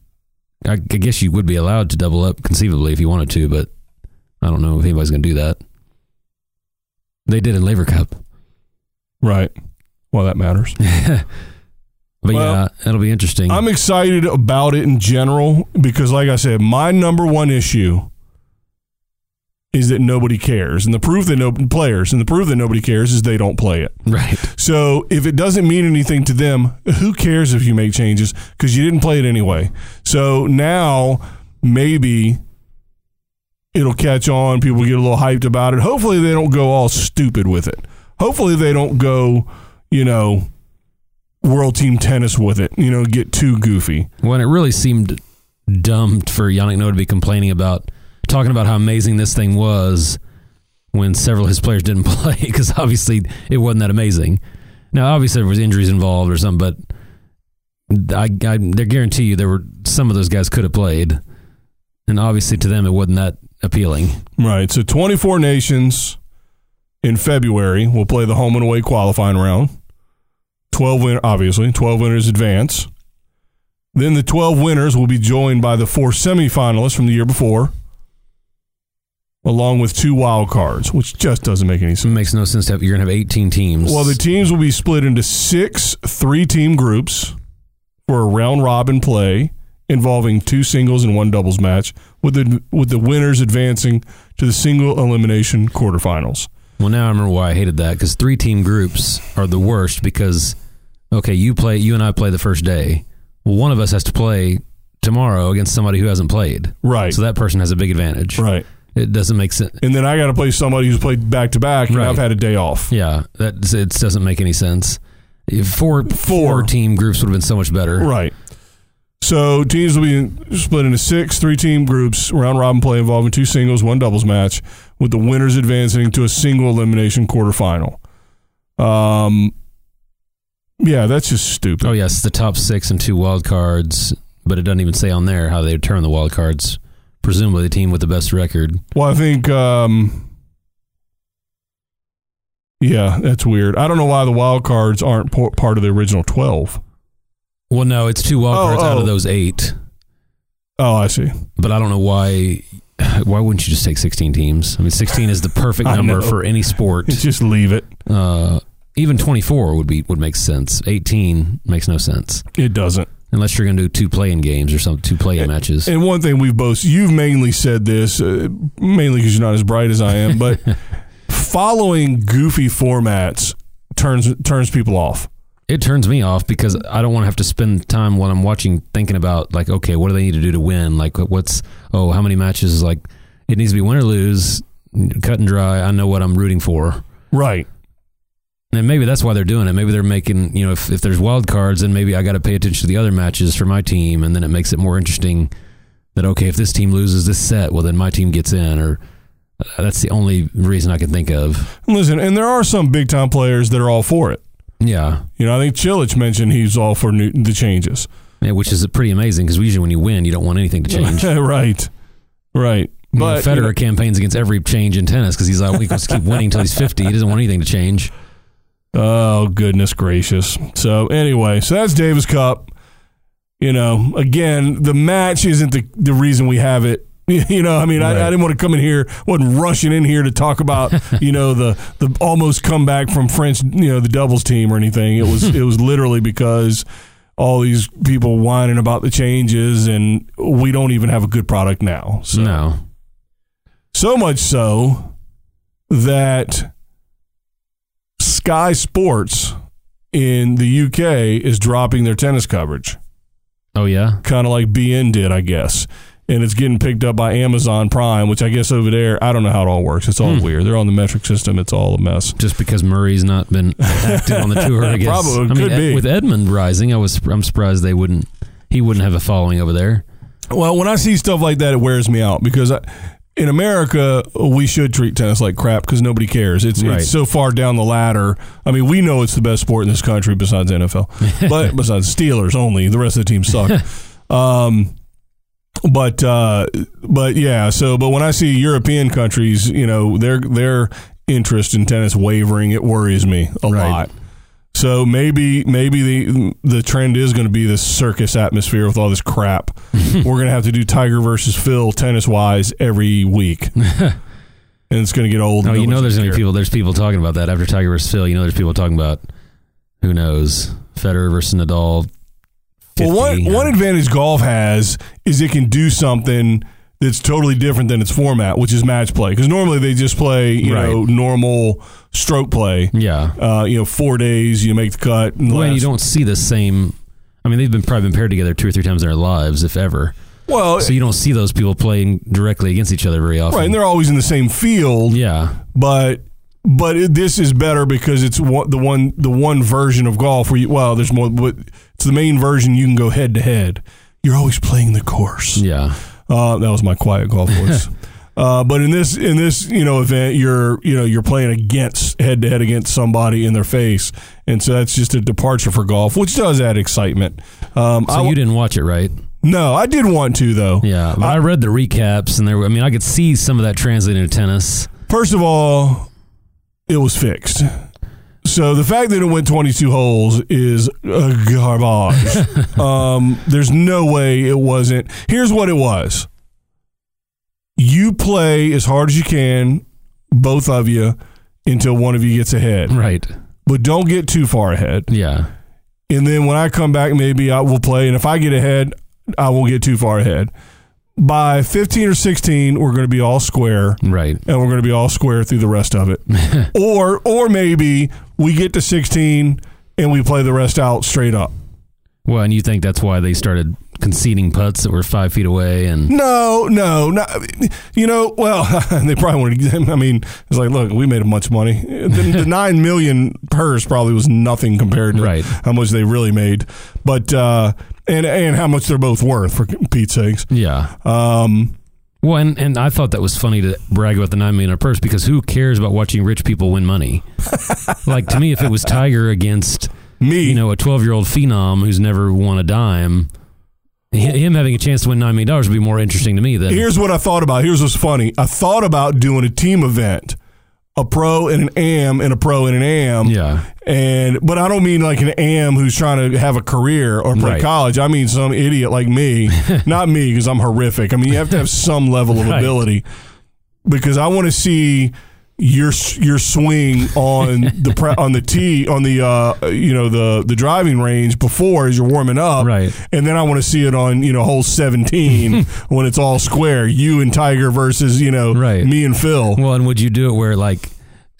I, I guess you would be allowed to double up conceivably if you wanted to, but I don't know if anybody's going to do that. They did in Laver Cup. Right. Well, that matters. But Well, yeah, it'll be interesting. I'm excited about it in general because, like I said, my number one issue is that nobody cares, and the proof that no players, and the proof that nobody cares is they don't play it. right. So if it doesn't mean anything to them, who cares if you make changes because you didn't play it anyway. So now maybe it'll catch on. People get a little hyped about it. Hopefully they don't go all stupid with it. Hopefully they don't go, you know, world team tennis with it. You know, get too goofy. When it really seemed dumb for Yannick Noah to be complaining about, talking about how amazing this thing was when several of his players didn't play because obviously it wasn't that amazing. Now, obviously there was injuries involved or something, but I, I, I guarantee you there were some of those guys could have played, and obviously to them it wasn't that appealing. Right. So 24 nations in February We'll play the home and away qualifying round. 12 win obviously, 12 winners advance. Then the 12 winners will be joined by the four semifinalists from the year before, along with two wild cards, which just doesn't make any sense. It makes no sense to have you're gonna have 18 teams. Well, the teams will be split into six three team groups for a round robin play involving two singles and one doubles match, with the with the winners advancing to the single elimination quarterfinals. Well, now I remember why I hated that because three team groups are the worst because, okay, you play, you and I play the first day. Well, one of us has to play tomorrow against somebody who hasn't played. Right. So that person has a big advantage. Right. It doesn't make sense. And then I got to play somebody who's played back to back, and Right. I've had a day off. Yeah, that it doesn't make any sense. If Four, Four. four team groups would have been so much better. Right. So teams will be split into six three team groups, round robin play involving two singles, one doubles match, with the winners advancing to a single elimination quarterfinal. Um, yeah, that's just stupid. Oh yes, the top six and two wild cards, but it doesn't even say on there how they determine the wild cards. Presumably, the team with the best record. Well, I think, um, yeah, that's weird. I don't know why the wild cards aren't part of the original twelve. Well, no, it's two wild Oh, cards out oh. of those eight. Oh, I see. But I don't know why. Why wouldn't you just take 16 teams? I mean, 16 is the perfect number for any sport. Just leave it. Uh, even 24 would be would make sense. 18 makes no sense It doesn't. unless you're going to do two play-in games or some two play-in matches. And one thing we've both, you've mainly said this, uh, mainly because you're not as bright as I am, but following goofy formats turns turns people off. It turns me off because I don't want to have to spend time while I'm watching thinking about like, okay, what do they need to do to win? Like, what's oh, how many matches? is Like, it needs to be win or lose, cut and dry. I know what I'm rooting for, Right. and maybe that's why they're doing it. Maybe they're making you know if if there's wild cards, then maybe I got to pay attention to the other matches for my team, and then it makes it more interesting. That okay, if this team loses this set, well then my team gets in, or uh, that's the only reason I can think of. Listen, and there are some big time players that are all for it. Yeah, You know, I think Cilic mentioned he's all for new, the changes. Yeah, which is pretty amazing because usually when you win, you don't want anything to change. right. Right. But But Federer you know, campaigns against every change in tennis because he's like, we can keep winning until he's 50. He doesn't want anything to change. Oh goodness gracious! So anyway, so that's Davis Cup. You know, again, the match isn't the the reason we have it. You know, I mean, I, Right. I didn't want to come in here, wasn't rushing in here to talk about you know the the almost comeback from French, you know, the doubles team or anything. It was it was literally because all these people whining about the changes, and we don't even have a good product now. So No. so much so that Sky Sports in the UK is dropping their tennis coverage, Oh, yeah? kind of like BN did, I guess. And it's getting picked up by Amazon Prime, which I guess over there, I don't know how it all works. It's all Hmm. weird. They're on the metric system. It's all a mess. Just because Murray's not been active on the tour, I guess. Probably, I mean, be. with Edmund rising, I was I'm surprised they wouldn't he wouldn't have a following over there. Well, when I see stuff like that, it wears me out because I, in America we should treat tennis like crap because nobody cares. It's Right. it's so far down the ladder. I mean, we know it's the best sport in this country besides NFL, but besides Steelers only. The rest of the teams suck. um, but uh, but yeah. So, but when I see European countries, you know, their their interest in tennis wavering, it worries me a Right. lot. So maybe maybe the the trend is going to be this circus atmosphere with all this crap. We're going to have to do Tiger versus Phil tennis wise every week, and it's going to get old. No, you know there's gonna gonna be people there's people talking about that after Tiger versus Phil. You know there's people talking about who knows Federer versus Nadal. Well, one 50. one advantage golf has is it can do something that's totally different than its format, which is match play. Because normally they just play, you Right. know, normal stroke play. Yeah. Uh, you know, four days, you make the cut. And Well, and you don't see the same. I mean, they've been probably been paired together two or three times in their lives, if ever. Well, So you don't see those people playing directly against each other very often. right, and they're always in the same field. yeah, but but it, this is better because it's one, the one the one version of golf where you well there's more but it's the main version you can go head to head you're always playing the course yeah, uh, that was my quiet golf voice uh, but in this in this you know event you're you know you're playing against head to head against somebody in their face and so that's just a departure for golf which does add excitement um, So I, you didn't watch it, right? no I did want to though Yeah, but I, read the recaps, and there. Were, I mean, I could see some of that translating to tennis. First of all, it was fixed. So the fact that it went 22 holes is garbage. um, there's no way it wasn't. Here's what it was. You play as hard as you can, both of you, until one of you gets ahead. Right. But don't get too far ahead. Yeah. And then when I come back, maybe I will play. And if I get ahead, I won't get too far ahead. By 15 or 16, we're going to be all square Right. and we're going to be all square through the rest of it. or or maybe we get to 16 and we play the rest out straight up. Well, and you think that's why they started conceding putts that were five feet away, and No, no, no. You know, well, they probably wanted to I mean, it's like, look, we made a bunch of money. The, the 9 million purse probably was nothing compared to Right. how much they really made. But, uh, and, and how much they're both worth, for Pete's sakes. yeah. Um, Well, and, and I thought that was funny to brag about the nine million dollar purse because who cares about watching rich people win money? like to me, if it was Tiger against me, you know a twelve year old phenom who's never won a dime, hi- him having a chance to win nine million dollars would be more interesting to me than Here's what I thought about. Here's what's funny. I thought about doing a team event, a pro and an am, and a pro and an am. yeah, And but I don't mean like an am who's trying to have a career or play Right. college. I mean some idiot like me, not me because I'm horrific. I mean you have to have some level of Right. ability because I want to see your your swing on the pre, on the tee on the uh you know the the driving range before as you're warming up Right. and then I want to see it on you know hole 17 when it's all square you and Tiger versus you know Right. me and Phil Well, and would you do it where like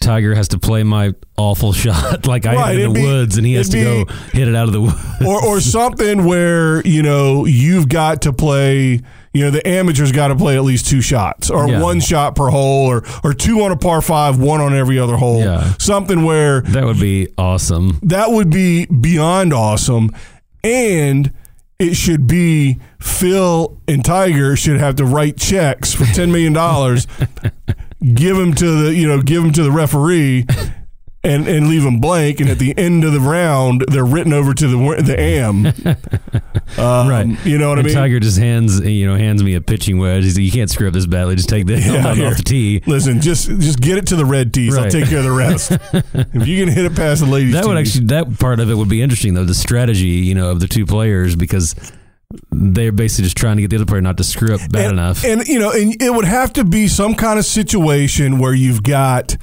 Tiger has to play my awful shot like I Right, in the be- woods, and he has to it'd go hit it out of the woods. or or something where you know you've got to play. You know the amateurs got to play at least two shots, or Yeah. one shot per hole, or or two on a par five, one on every other hole. Yeah. Something where That would be awesome. that would be beyond awesome, and it should be Phil and Tiger should have to write checks for ten million dollars, give them to the you know give them to the referee. And, and leave them blank, and at the end of the round, they're written over to the the AM. Um, Right. You know what I mean? Tiger just hands you know hands me a pitching wedge. He's like, you can't screw up this badly. Just take the Yeah, off the tee. Listen, just just get it to the red tees. I'll take care of the rest. if you can hit it past the ladies, That would actually that part of it would be interesting though. The strategy you know of the two players because they're basically just trying to get the other player not to screw up bad and, enough. And you know, and it would have to be some kind of situation where you've got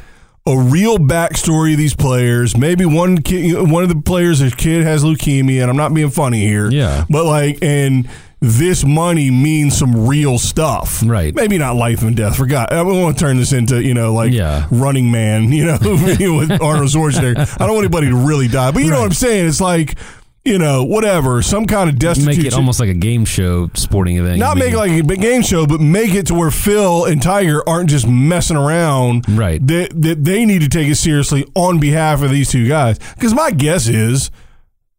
a real backstory of these players. Maybe one kid, one of the players, his kid has leukemia, and I'm not being funny here. Yeah. but like, and this money means some real stuff. Right. Maybe not life and death. Forgot. I don't want to turn this into you know like Yeah. Running Man. You know, with Arnold Schwarzenegger. I don't want anybody to really die, but you know what I'm saying. It's like. You know, whatever, some kind of destitute. Make it almost like a game show sporting event. Not make it like a big game show, but make it to where Phil and Tiger aren't just messing around. Right. That, that they need to take it seriously on behalf of these two guys. Because my guess is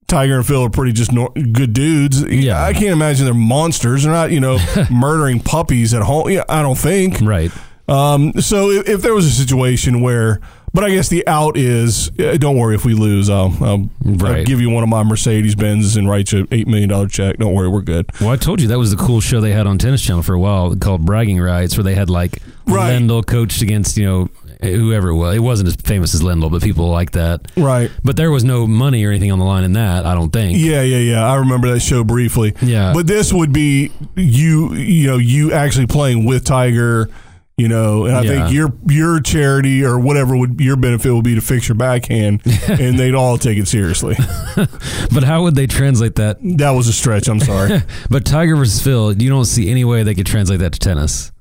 Tiger and Phil are pretty just nor- good dudes. Yeah. I can't imagine they're monsters. They're not, you know, murdering puppies at home. Yeah, I don't think. right. Um, so if, if there was a situation where, but I guess the out is, eh, don't worry if we lose. I'll, I'll, I'll give you one of my Mercedes Benzes and write you an eight million dollar check. Don't worry, we're good. Well, I told you that was the cool show they had on Tennis Channel for a while called Bragging Rights, where they had like Right. Lendl coached against you know whoever it was. It wasn't as famous as Lendl, but people like that. Right. But there was no money or anything on the line in that. I don't think. Yeah, yeah, yeah. I remember that show briefly. Yeah. But this would be you, you know, you actually playing with Tiger, you know, and I Yeah. think your your charity or whatever would your benefit would be to fix your backhand, and they'd all take it seriously. But how would they translate that? That was a stretch. I'm sorry. But Tiger versus Phil, you don't see any way they could translate that to tennis.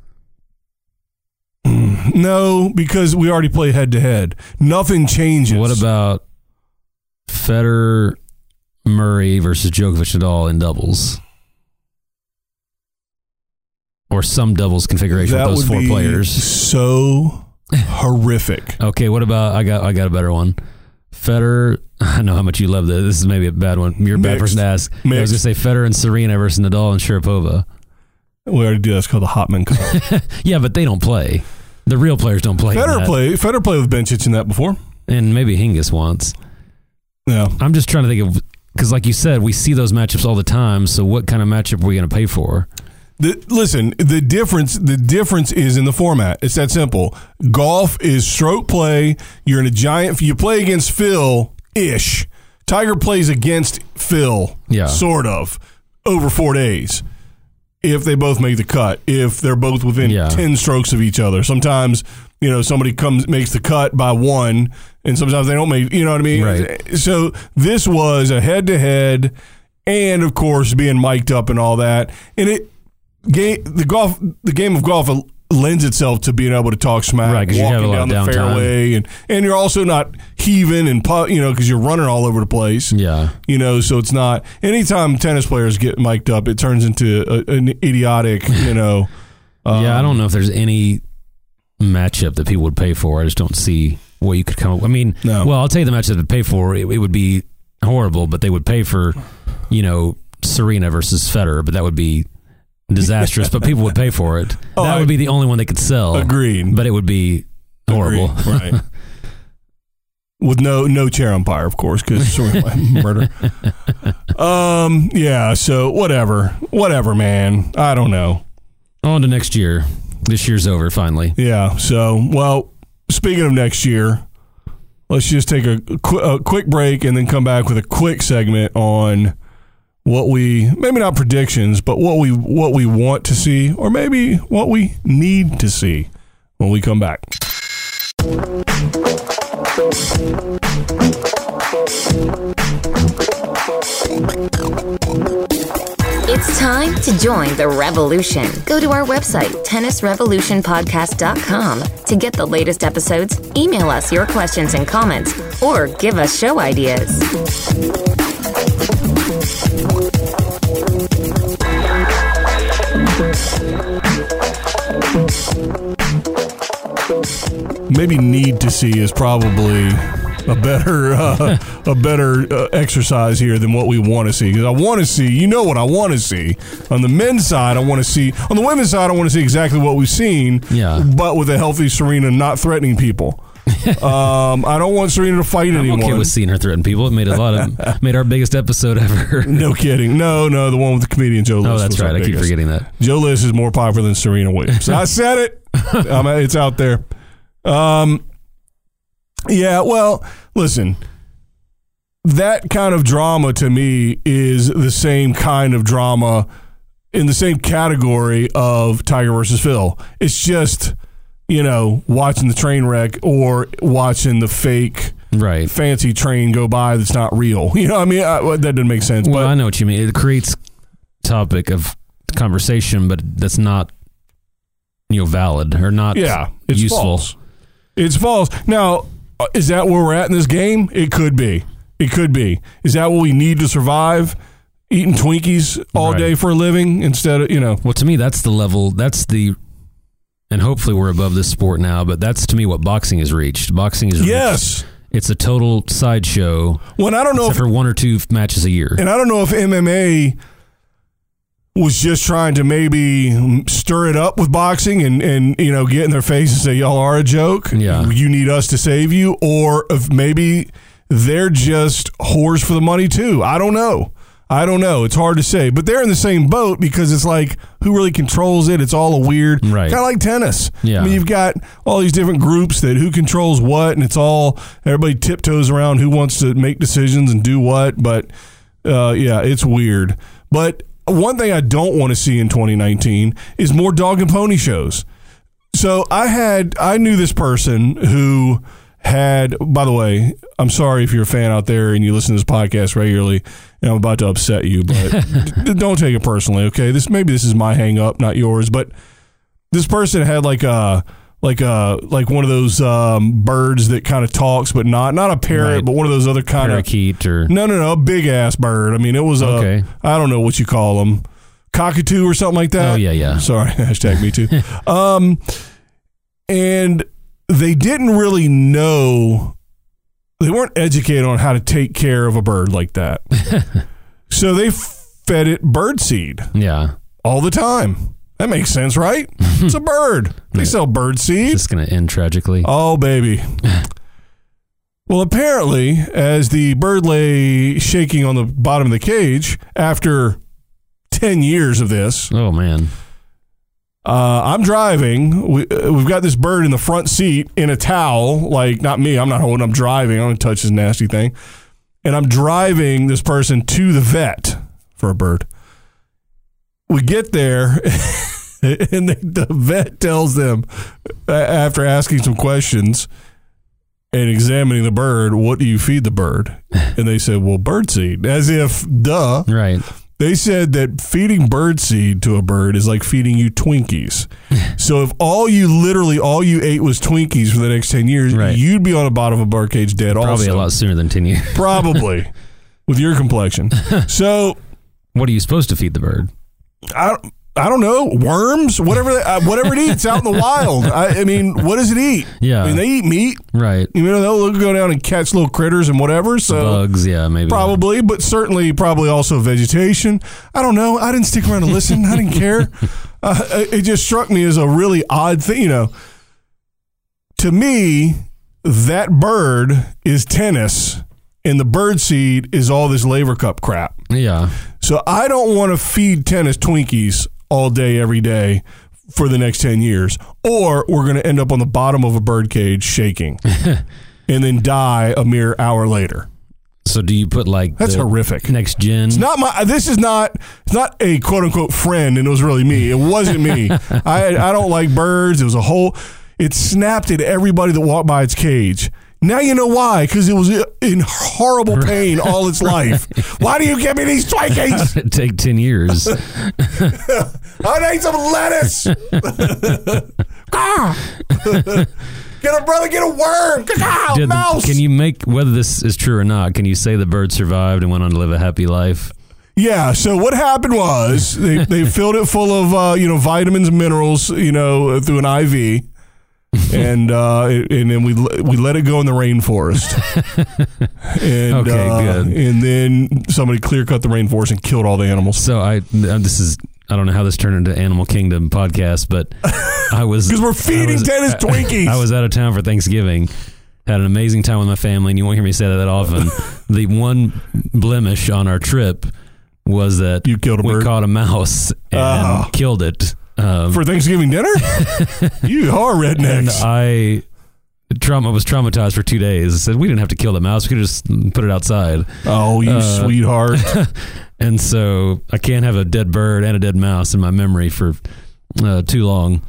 Mm, no, because we already play head to head. Nothing changes. What about Federer, Murray versus Djokovic at all in doubles? Or some doubles configuration that? with those would four be players. so horrific. Okay, what about I got I got a better one. Federer, I know how much you love this. This is maybe a bad one. You're a bad Mixed. person to ask. I was Mixed. gonna say Federer and Serena versus Nadal and Sharapova. We already do. That's called the Hopman Cup. Yeah, but they don't play. The real players don't play. in Federer that. play. Federer played with Bencic in that before. and maybe Hingis once. Yeah. I'm just trying to think of because, like you said, we see those matchups all the time. So, what kind of matchup are we going to pay for? The, listen, the difference the difference is in the format. It's that simple. Golf is stroke play. You're in a giant. You play against Phil ish. Tiger plays against Phil. Yeah. sort of over four days. If they both make the cut, if they're both within Yeah. ten strokes of each other, sometimes you know somebody comes makes the cut by one, and sometimes they don't make. You know what I mean? Right. So this was a head to head, and of course being mic'd up and all that, and it game the golf the game of golf lends itself to being able to talk smack, Right, walking have a lot down the downtime. fairway, and and you're also not heaving and pu- you know because you're running all over the place. Yeah, You know, so it's not anytime tennis players get mic'd up, it turns into a, an idiotic, you know. um, yeah. I don't know if there's any matchup that people would pay for. I just don't see what you could come up. With. I mean, No. well, I'll tell you the matchup they'd pay for. It, it would be horrible, but they would pay for, you know, Serena versus Federer, but that would be disastrous. but people would pay for it. Oh, that would be the only one they could sell. Agreed. But it would be horrible. Agreed, right. With no no chair umpire, of course, because murder. Um. Yeah. So whatever. Whatever, man. I don't know. On to next year. This year's over finally. Yeah. So well, speaking of next year, let's just take a, qu- a quick break and then come back with a quick segment on what we maybe not predictions, but what we what we want to see, or maybe what we need to see when we come back. It's time to join the revolution. Go to our website, tennisrevolutionpodcast.com, to get the latest episodes, email us your questions and comments, or give us show ideas. Maybe need to see is probably a better uh, a better uh, exercise here than what we want to see. Because I want to see you know what I want to see. On the men's side I want to see on the women's side I want to see exactly what we've seen Yeah. but with a healthy Serena not threatening people um, I don't want Serena to fight anymore. I'm anyone okay with seeing her threaten people. It made a lot of made our biggest episode ever. no kidding no no the one with the comedian Joe List oh, that's right. I keep forgetting that. Joe List is more popular than Serena Williams. I said it. Um, it's out there. Um, yeah. Well, listen. That kind of drama to me is the same kind of drama in the same category of Tiger versus Phil. It's just you know watching the train wreck or watching the fake Right. fancy train go by that's not real. You know, I mean I, that didn't make sense. Well, but I know what you mean. It creates topic of conversation, but that's not you know valid or not Yeah, it's useful. false. It's false. Now, uh, is that where we're at in this game? It could be. It could be. Is that what we need to survive? Eating Twinkies all Right. day for a living instead of you know? Well, to me, that's the level. That's the, and hopefully we're above this sport now. But that's to me what boxing has reached. Boxing is Yes. It's a total sideshow, When I don't know, except if, for one or two matches a year. and I don't know if MMA was just trying to maybe stir it up with boxing and and you know get in their face and say y'all are a joke. Yeah. you need us to save you, or if maybe they're just whores for the money too. I don't know. I don't know. It's hard to say, but they're in the same boat because it's like who really controls it. It's all a weird, Right. kind of like tennis. Yeah. I mean, you've got all these different groups that who controls what, and it's all everybody tiptoes around who wants to make decisions and do what. But uh, yeah, it's weird. But one thing I don't want to see in 2019 is more dog and pony shows. So I had I knew this person who had by the way, I'm sorry if you're a fan out there and you listen to this podcast regularly and I'm about to upset you, but don't take it personally, okay? This maybe this is my hang up, not yours, but this person had like a like a like one of those um, birds that kind of talks but not not a parrot, Right. but one of those other kind of Parakeet or no, no, no, a big ass bird. I mean, it was a Okay. I don't know what you call them, cockatoo or something like that. Oh, yeah, yeah. Sorry, hashtag me too. um, and they didn't really know. They weren't educated on how to take care of a bird like that. so they fed it bird seed yeah, all the time. That makes sense, right? it's a bird. They sell bird seed. just gonna end tragically. Oh, baby. well, apparently, as the bird lay shaking on the bottom of the cage after 10 years of this, Oh man, uh, I'm driving. We, uh, we've got this bird in the front seat in a towel. Like, not me. I'm not holding. I'm driving. I don't touch this nasty thing. And I'm driving this person to the vet for a bird. We get there, and they, the vet tells them uh, after asking some questions and examining the bird, "What do you feed the bird?" And they said, "Well, bird seed." As if, duh. right? They said that feeding bird seed to a bird is like feeding you Twinkies. so if all you literally all you ate was Twinkies for the next ten years, Right. you'd be on the bottom of a bird cage dead. Probably also, a lot sooner than ten years. probably with your complexion. so What are you supposed to feed the bird? I don't, I don't know worms, whatever uh, whatever it eats out in the wild. I, I mean, what does it eat? Yeah. I mean they eat meat. Right, You know they'll go down and catch little critters and whatever. So. bugs. Yeah, maybe. Probably, but certainly, probably also vegetation. I don't know. I didn't stick around to listen. I didn't care. Uh, it it just struck me as a really odd thing. You know, to me, that bird is tennis, and the bird seed is all this Laver Cup crap. Yeah, So I don't want to feed tennis Twinkies all day, every day for the next 10 years, or we're going to end up on the bottom of a bird cage shaking and then die a mere hour later. So do you put like That's the horrific. next gen? It's not my. This is not. It's not a quote unquote friend, and it was really me. It wasn't me. I I don't like birds. It was a whole. It snapped at everybody that walked by its cage. Now you know why, because it was in horrible pain all its life. Why do you give me these Twinkies? It'd take 10 years. I need some lettuce. Ah. get a brother, get a worm. Did- mouse. can you make, whether this is true or not, can you say the bird survived and went on to live a happy life? Yeah. So what happened was they, they filled it full of uh, you know vitamins and minerals you know through an IV, and uh, and then we we let it go in the rainforest. and, Okay, uh, good. And then somebody clear cut the rainforest and killed all the animals So I, uh, this is, I don't know how this turned into Animal Kingdom podcast, but I was. because we're feeding was- Dennis Twinkies. I was out of town for Thanksgiving. Had an amazing time with my family, and you won't hear me say that that often. the one blemish on our trip was that You killed a we bird? caught a mouse and Oh. killed it. Um, for Thanksgiving dinner. you are and rednecks. I trauma was traumatized for two days. I said we didn't have to kill the mouse; we could just put it outside. oh, you uh, sweetheart. And so I can't have a dead bird and a dead mouse in my memory for uh, too long.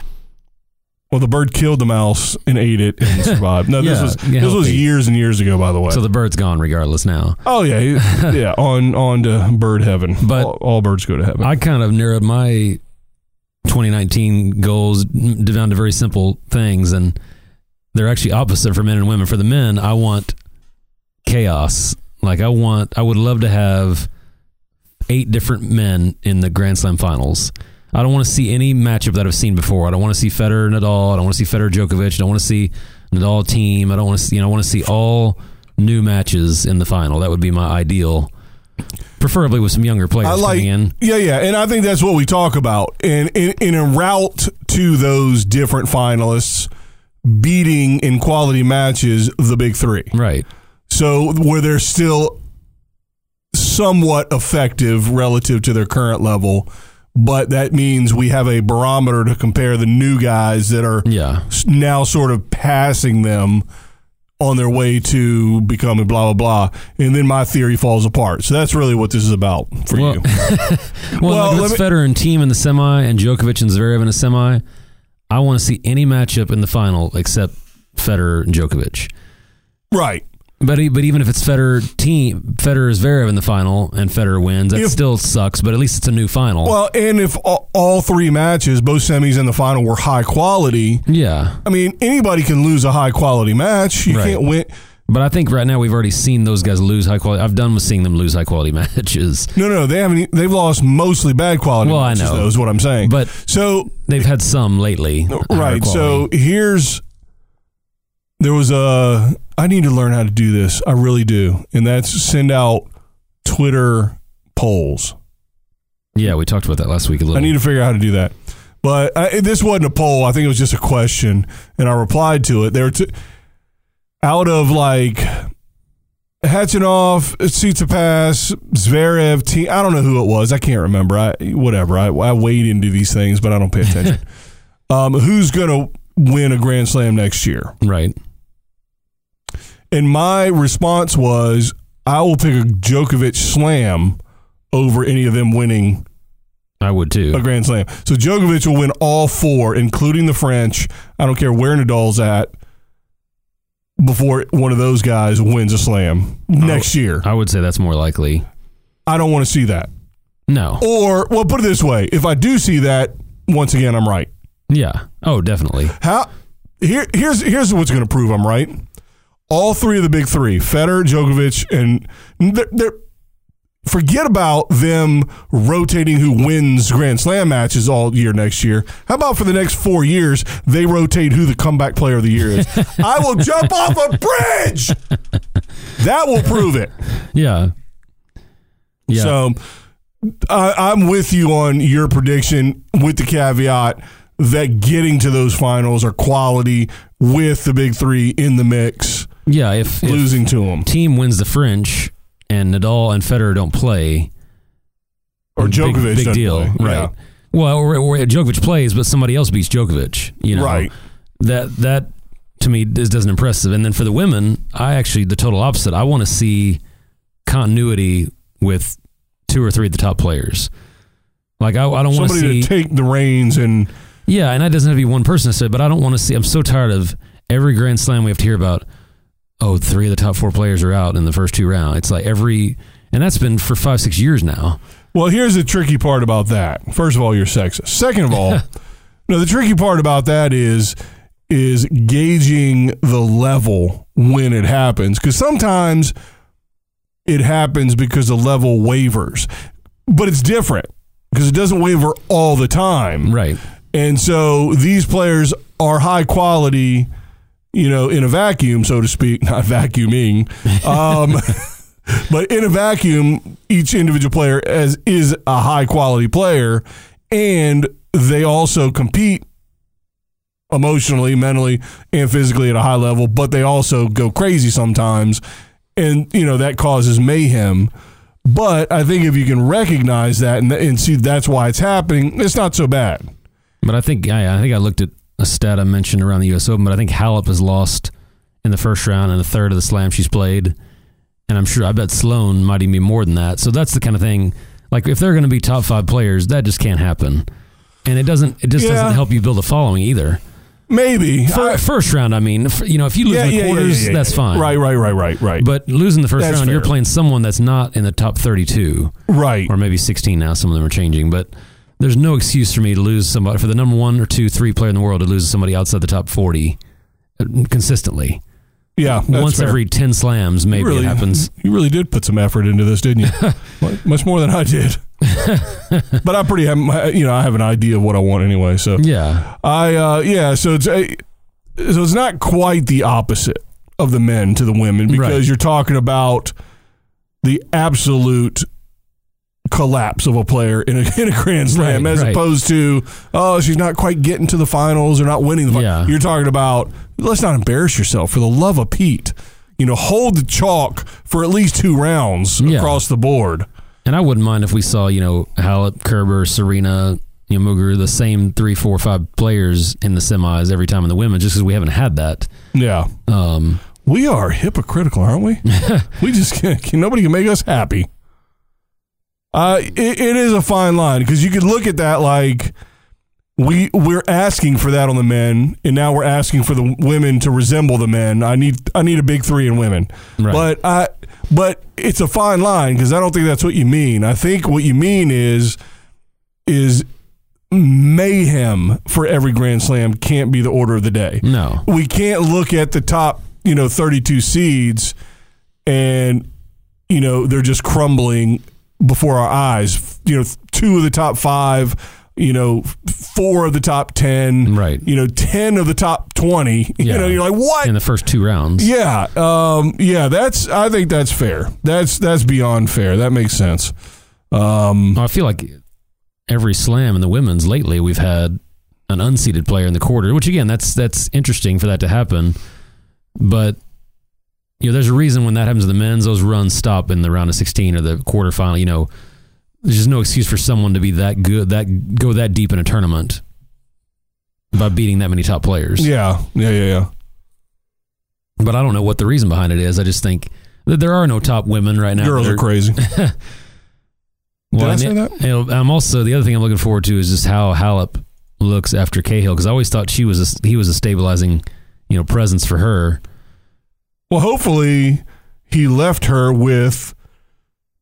Well, the bird killed the mouse and ate it and survived. No, this was yeah, this was years and years ago. By the way. So the bird's gone regardless now. oh yeah, yeah. On on to bird heaven. But- all, all birds go to heaven. I kind of narrowed my 2019 goals down to very simple things, and they're actually opposite for men and women. For the men, I want chaos. Like I want, I would love to have eight different men in the Grand Slam finals. I don't want to see any matchup that I've seen before. I don't want to see Federer Nadal. I don't want to see Federer Djokovic. I don't want to see Nadal Thiem. I don't want to see. You know, I want to see all new matches in the final. That would be my ideal. Preferably with some younger players I like, coming in. yeah, yeah, and I think that's what we talk about. And in, a route to those different finalists, beating in quality matches the big three. Right. So where they're still somewhat effective relative to their current level, but that means we have a barometer to compare the new guys that are Yeah. now sort of passing them on their way to becoming blah blah blah, and then my theory falls apart. So that's really what this is about for Well- you. Well, Well, like let if me- it's Federer and Thiem in the semi and Djokovic and Zverev in a semi, I want to see any matchup in the final except Federer and Djokovic. Right. But but even if it's Federer Thiem, Federer Zverev in the final and Federer wins, that If- still sucks. But at least it's a new final. Well, and if all, all three matches, both semis and the final, were high quality, yeah. I mean, anybody can lose a high quality match. You Right. can't win. But I think right now we've already seen those guys lose high quality. I've done with seeing them lose high quality matches. No, no, they haven't. They've lost mostly bad quality. Well, I know. though, is what I'm saying. But so they've had some lately. right. So here's there was a. I need to learn how to do this. I really do, and that's send out Twitter polls. yeah, we talked about that last week a little. I need to figure out how to do that. But I, this wasn't a poll. I think it was just a question, and I replied to it. There were two, out of like Khachanov, Tsitsipas, Zverev. Te- I don't know who it was. I can't remember. I whatever. I, I wade into these things, but I don't pay attention. um, who's going to win a Grand Slam next year? right. And my response was, I will pick a Djokovic slam over any of them winning I would too. a Grand Slam. So Djokovic will win all four, including the French. I don't care where Nadal's at before one of those guys wins a slam next year. I would say that's more likely. I don't want to see that. No. Or, well, put it this way: if I do see that, once again, I'm right. Yeah. Oh, definitely. How? Here, here's here's what's going to prove I'm right. All three of the big three, Federer, Djokovic, and they're, they're forget about them rotating who wins Grand Slam matches all year next year. How about for the next four years, they rotate who the comeback player of the year is? I will jump off a bridge. That will prove it. Yeah. Yeah. So I, I'm with you on your prediction with the caveat that getting to those finals are quality with the big three in the mix, yeah. If, if losing to them. Thiem wins the French and Nadal and Federer don't play, Or big- Djokovic big, doesn't deal, play. right? Yeah. Well, or, or Djokovic plays, but somebody else beats Djokovic. You know, Right. That that to me is doesn't impressive. And then for the women, I actually the total opposite. I want to see continuity with two or three of the top players. Like I, I don't want to Somebody see to take the reins and Yeah, and that doesn't have to be one person necessarily, but I don't want to see. I'm so tired of every Grand Slam we have to hear about. Oh, three of the top four players are out in the first two rounds. It's like every, and that's been for five, six years now. Well, here's the tricky part about that. First of all, you're sexist. Second of all, no, the tricky part about that is is gauging the level when it happens because sometimes it happens because the level wavers, but it's different because it doesn't waver all the time. Right. And so these players are high quality, you know, in a vacuum, so to speak, not vacuuming. Um, but in a vacuum, each individual player as is a high quality player, and they also compete emotionally, mentally, and physically at a high level, but they also go crazy sometimes. And, you know, that causes mayhem. But I think if you can recognize that and, and see that's why it's happening, it's not so bad. But I think I, I think I looked at a stat I mentioned around the U.S. Open, but I think Halep has lost in the first round and a third of the slam she's played, and I'm sure I bet Sloane might even be more than that. So that's the kind of thing. Like if they're going to be top five players, that just can't happen, and it doesn't. It just Yeah. doesn't help you build a following either. Maybe. Fir- I- first round, I mean, you know, if you lose in the quarters, that's fine. Right, right, right, right, right. But losing the first That's round, you're playing someone that's not in the top 32 right. or maybe 16 now. Some of them are changing, but there's no excuse for me to lose somebody for the number one or two, three player in the world to lose somebody outside the top 40 uh, consistently. Yeah. Once fair. every 10 slams, maybe really, it happens. You really did put some effort into this, didn't you? Much more than I did. but I pretty you know, I have an idea of what I want anyway. So Yeah. I, uh, yeah. So it's a, so it's not quite the opposite of the men to the women because Right. you're talking about the absolute collapse of a player in a, in a grand slam Right, as right. opposed to oh she's not quite getting to the finals or not winning the finals. Yeah. You're talking about let's not embarrass yourself for the love of Pete. You know, hold the chalk for at least two rounds Yeah. across the board. And I wouldn't mind if we saw, you know, Halep, Kerber, Serena, you know, Muguruza, the same three, four, five players in the semis every time in the women, just because we haven't had that. Yeah. Um, We are hypocritical, aren't we? we just can't, can, nobody can make us happy. Uh, it, it is a fine line because you could look at that like we we're asking for that on the men, and now we're asking for the women to resemble the men. I need I need a big three in women, Right. but I but it's a fine line because I don't think that's what you mean. I think what you mean is is mayhem for every Grand Slam can't be the order of the day no. we can't look at the top, you know, 32 seeds and, you know, they're just crumbling before our eyes. You know, two of the top five, you know, four of the top 10, Right. you know, 10 of the top 20. You know, you're like, what? In the first two rounds. yeah. Um, yeah, that's, I think that's fair. That's, that's beyond fair. That makes sense. Um, I feel like every slam in the women's lately, we've had an unseeded player in the quarter, which again, that's that's interesting for that to happen. But you know, there's a reason when that happens to the men's, those runs stop in the round of 16 or the quarterfinal. You know, there's just no excuse for someone to be that good, that go that deep in a tournament by beating that many top players. yeah. Yeah. Yeah. Yeah. But I don't know what the reason behind it is. I just think that there are no top women right now. Girls that are crazy. Well, Did I say that? you know, I'm also the other thing I'm looking forward to is just how Halep looks after Cahill because I always thought she was a, he was a stabilizing, you know, presence for her. Well, hopefully he left her with,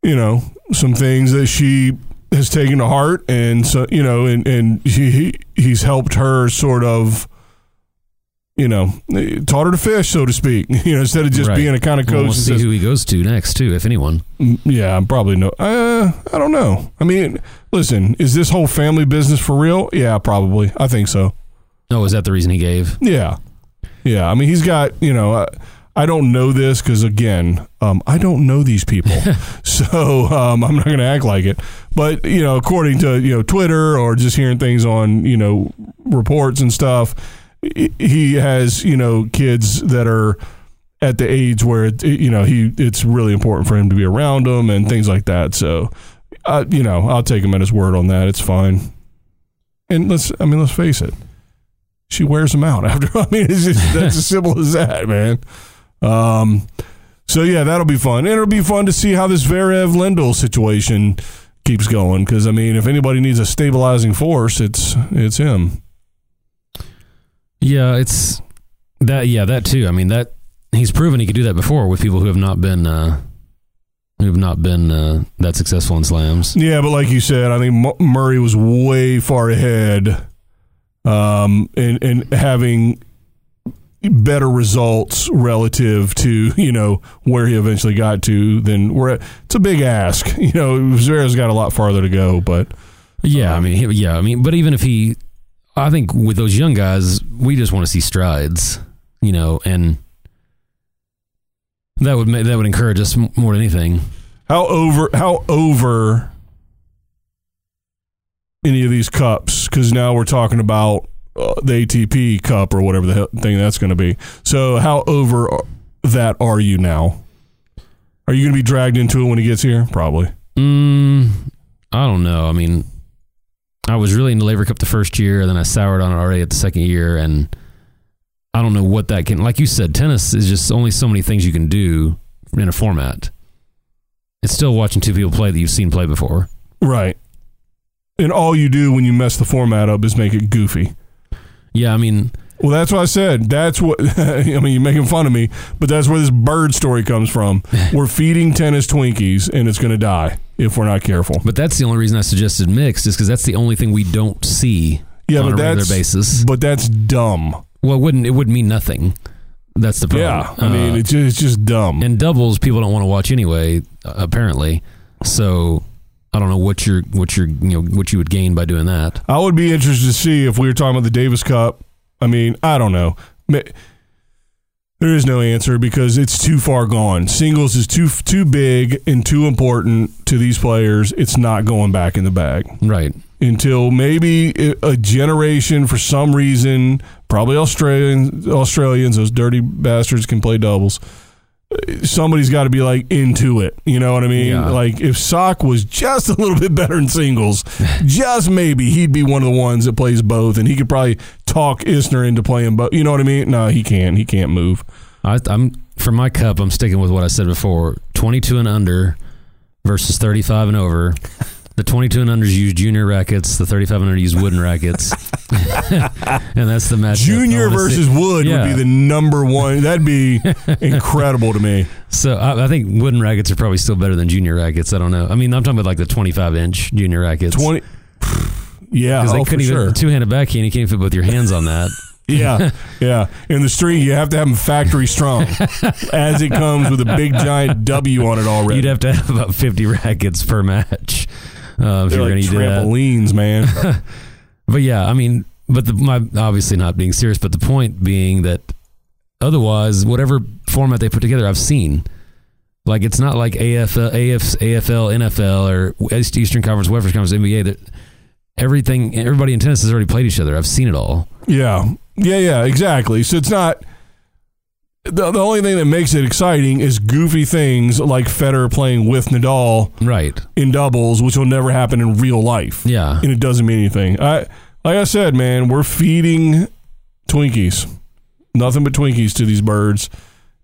you know, some things that she has taken to heart, and so you know, and and he, he he's helped her sort of, you know, taught her to fish, so to speak. You know, instead of just Right. being a kind of coach. we'll see says, who he goes to next too, if anyone. "Mm, yeah, I'm probably no. Uh, I don't know. I mean, listen, is this whole family business for real? Yeah, probably. I think so. Oh, is that the reason he gave? Yeah, yeah. I mean, he's got you know. I, I don't know this because again, um, I don't know these people, so um, I'm not going to act like it. But you know, according to you know Twitter or just hearing things on you know reports and stuff, he- has you know kids that are at the age where it, you know he it's really important for him to be around them and things like that. So, uh, you know, I'll take him at his word on that. It's fine. And let's, I mean, let's face it she wears them out after. I mean, it's just that's as simple as that, man. Um, so yeah, that'll be fun, and it'll be fun to see how this Zverev Lendl situation keeps going. Because I mean, if anybody needs a stabilizing force, it's it's him. Yeah, it's that. Yeah, that too. I mean that he's proven he could do that before with people who have not been uh, who have not been uh, that successful in slams. Yeah, but like you said, I think Mu- Murray was way far ahead, um, and and having better results relative to you know where he eventually got to than where it's a big ask. You know, Zverev's got a lot farther to go, but Yeah, I mean, yeah, I mean, but even if he, I think with those young guys, we just want to see strides, you know, and that would ma- that would encourage us more than anything. how over how over any of these cups because now we're talking about uh, the ATP Cup or whatever the hell thing that's going to be. So how over that are you now? Are you going to be dragged into it when he gets here? Probably. Mm, I don't know. I mean, I was really into Laver Cup the first year, and then I soured on it already at the second year, and I don't know what that can. Like you said, tennis is just only so many things you can do in a format. It's still watching two people play that you've seen play before. Right. And all you do when you mess the format up is make it goofy. Yeah, I mean, Well, that's what I said. That's what I mean. You're making fun of me, but that's where this bird story comes from. We're feeding tennis Twinkies, and it's going to die if we're not careful. but that's the only reason I suggested mixed is because that's the only thing we don't see Yeah, on but a regular that's basis. But that's dumb. Well, it wouldn't it would mean nothing. That's the problem. Yeah, I mean Uh, it's just, it's just dumb. and doubles people don't want to watch anyway apparently so i don't know what you're what you're you know what you would gain by doing that I would be interested to see if we were talking about the Davis Cup. I mean, I don't know. There is no answer because it's too far gone. Singles is too too big and too important to these players. It's not going back in the bag. right until maybe a generation for some reason, probably Australians, Australians, those dirty bastards can play doubles. Somebody's got to be like into it. You know what I mean? Yeah. Like if Sock was just a little bit better in singles, just maybe he'd be one of the ones that plays both, and he could probably talk Isner into playing both. You know what I mean? No, he can't. He can't move. I, i'm for my cup i'm sticking with what i said before 22 and under versus 35 and over the 22 and unders use junior rackets the 35 and under use wooden rackets and that's the match Junior versus Wood Yeah. would be the number one. That'd be incredible to me. so I, I think wooden rackets are probably still better than junior rackets i don't know i mean i'm talking about like the 25 inch junior rackets Twenty. Yeah, because they oh, couldn't even sure. two-handed backhand you can't put both your hands on that Yeah, yeah. In the street, you have to have them factory strong, as it comes with a big giant W on it already. You'd have to have about 50 rackets per match uh, if They're you're like going to do that. trampolines, man. But yeah, I mean, but the, my obviously not being serious, but the point being that otherwise, whatever format they put together, I've seen. Like it's not like AFL, AF, AFL, NFL, or Eastern Conference, Western Conference, NBA. That everything, everybody in tennis has already played each other. I've seen it all. yeah, yeah, yeah. Exactly. So it's not. The, the only thing that makes it exciting is goofy things like Federer playing with Nadal Right? in doubles, which will never happen in real life. Yeah. and it doesn't mean anything. I like I said, man, we're feeding Twinkies, nothing but Twinkies to these birds,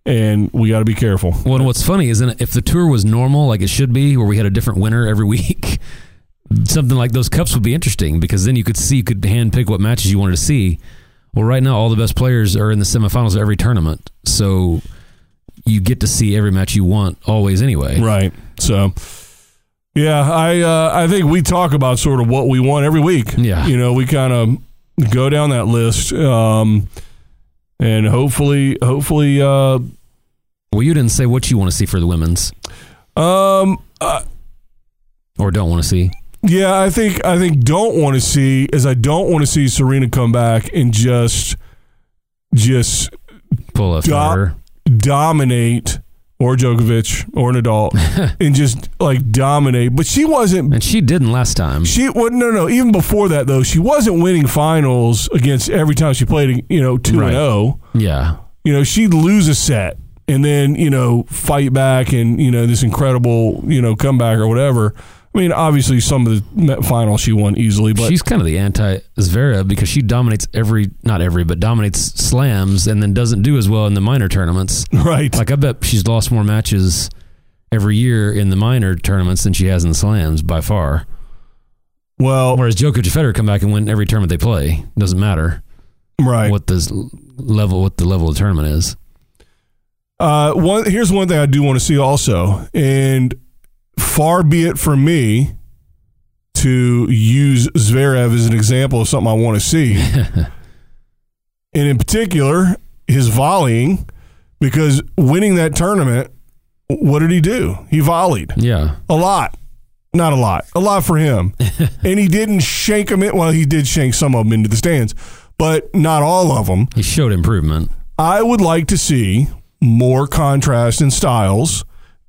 and we got to be careful. Well, and what's funny is if the tour was normal, like it should be, where we had a different winner every week, something like those cups would be interesting because then you could see, you could handpick what matches you wanted to see. Well, right now, all the best players are in the semifinals of every tournament, so you get to see every match you want always anyway. Right. So, yeah, I uh, I think we talk about sort of what we want every week. Yeah. You know, we kind of go down that list, um, and hopefully, hopefully, uh, Well, you didn't say what you want to see for the women's um, uh, or don't want to see. Yeah, I think I think don't want to see is I don't want to see Serena come back and just just Pull a Do- dominate or Djokovic or Nadal and just like dominate. But she wasn't And she didn't last time. She well, no no even before that though she wasn't winning finals against every time she played you know two and zero. Oh. Yeah. You know she'd lose a set and then you know fight back and you know this incredible you know comeback or whatever. I mean obviously some of the finals she won easily, but She's kind of the anti Zverev because she dominates every, not every, but dominates slams and then doesn't do as well in the minor tournaments. right Like I bet she's lost more matches every year in the minor tournaments than she has in the slams by far. well Whereas Djokovic and Federer come back and win every tournament they play. Doesn't matter right what the level, what the level of the tournament is. Uh, one here's one thing I do want to see also, and far be it from me to use Zverev as an example of something I want to see, and in particular his volleying, because winning that tournament, what did he do? He volleyed Yeah. a lot. Not a lot. A lot for him. and he didn't shank them in. Well, he did shank some of them into the stands, but not all of them. He showed improvement. I would like to see more contrast in styles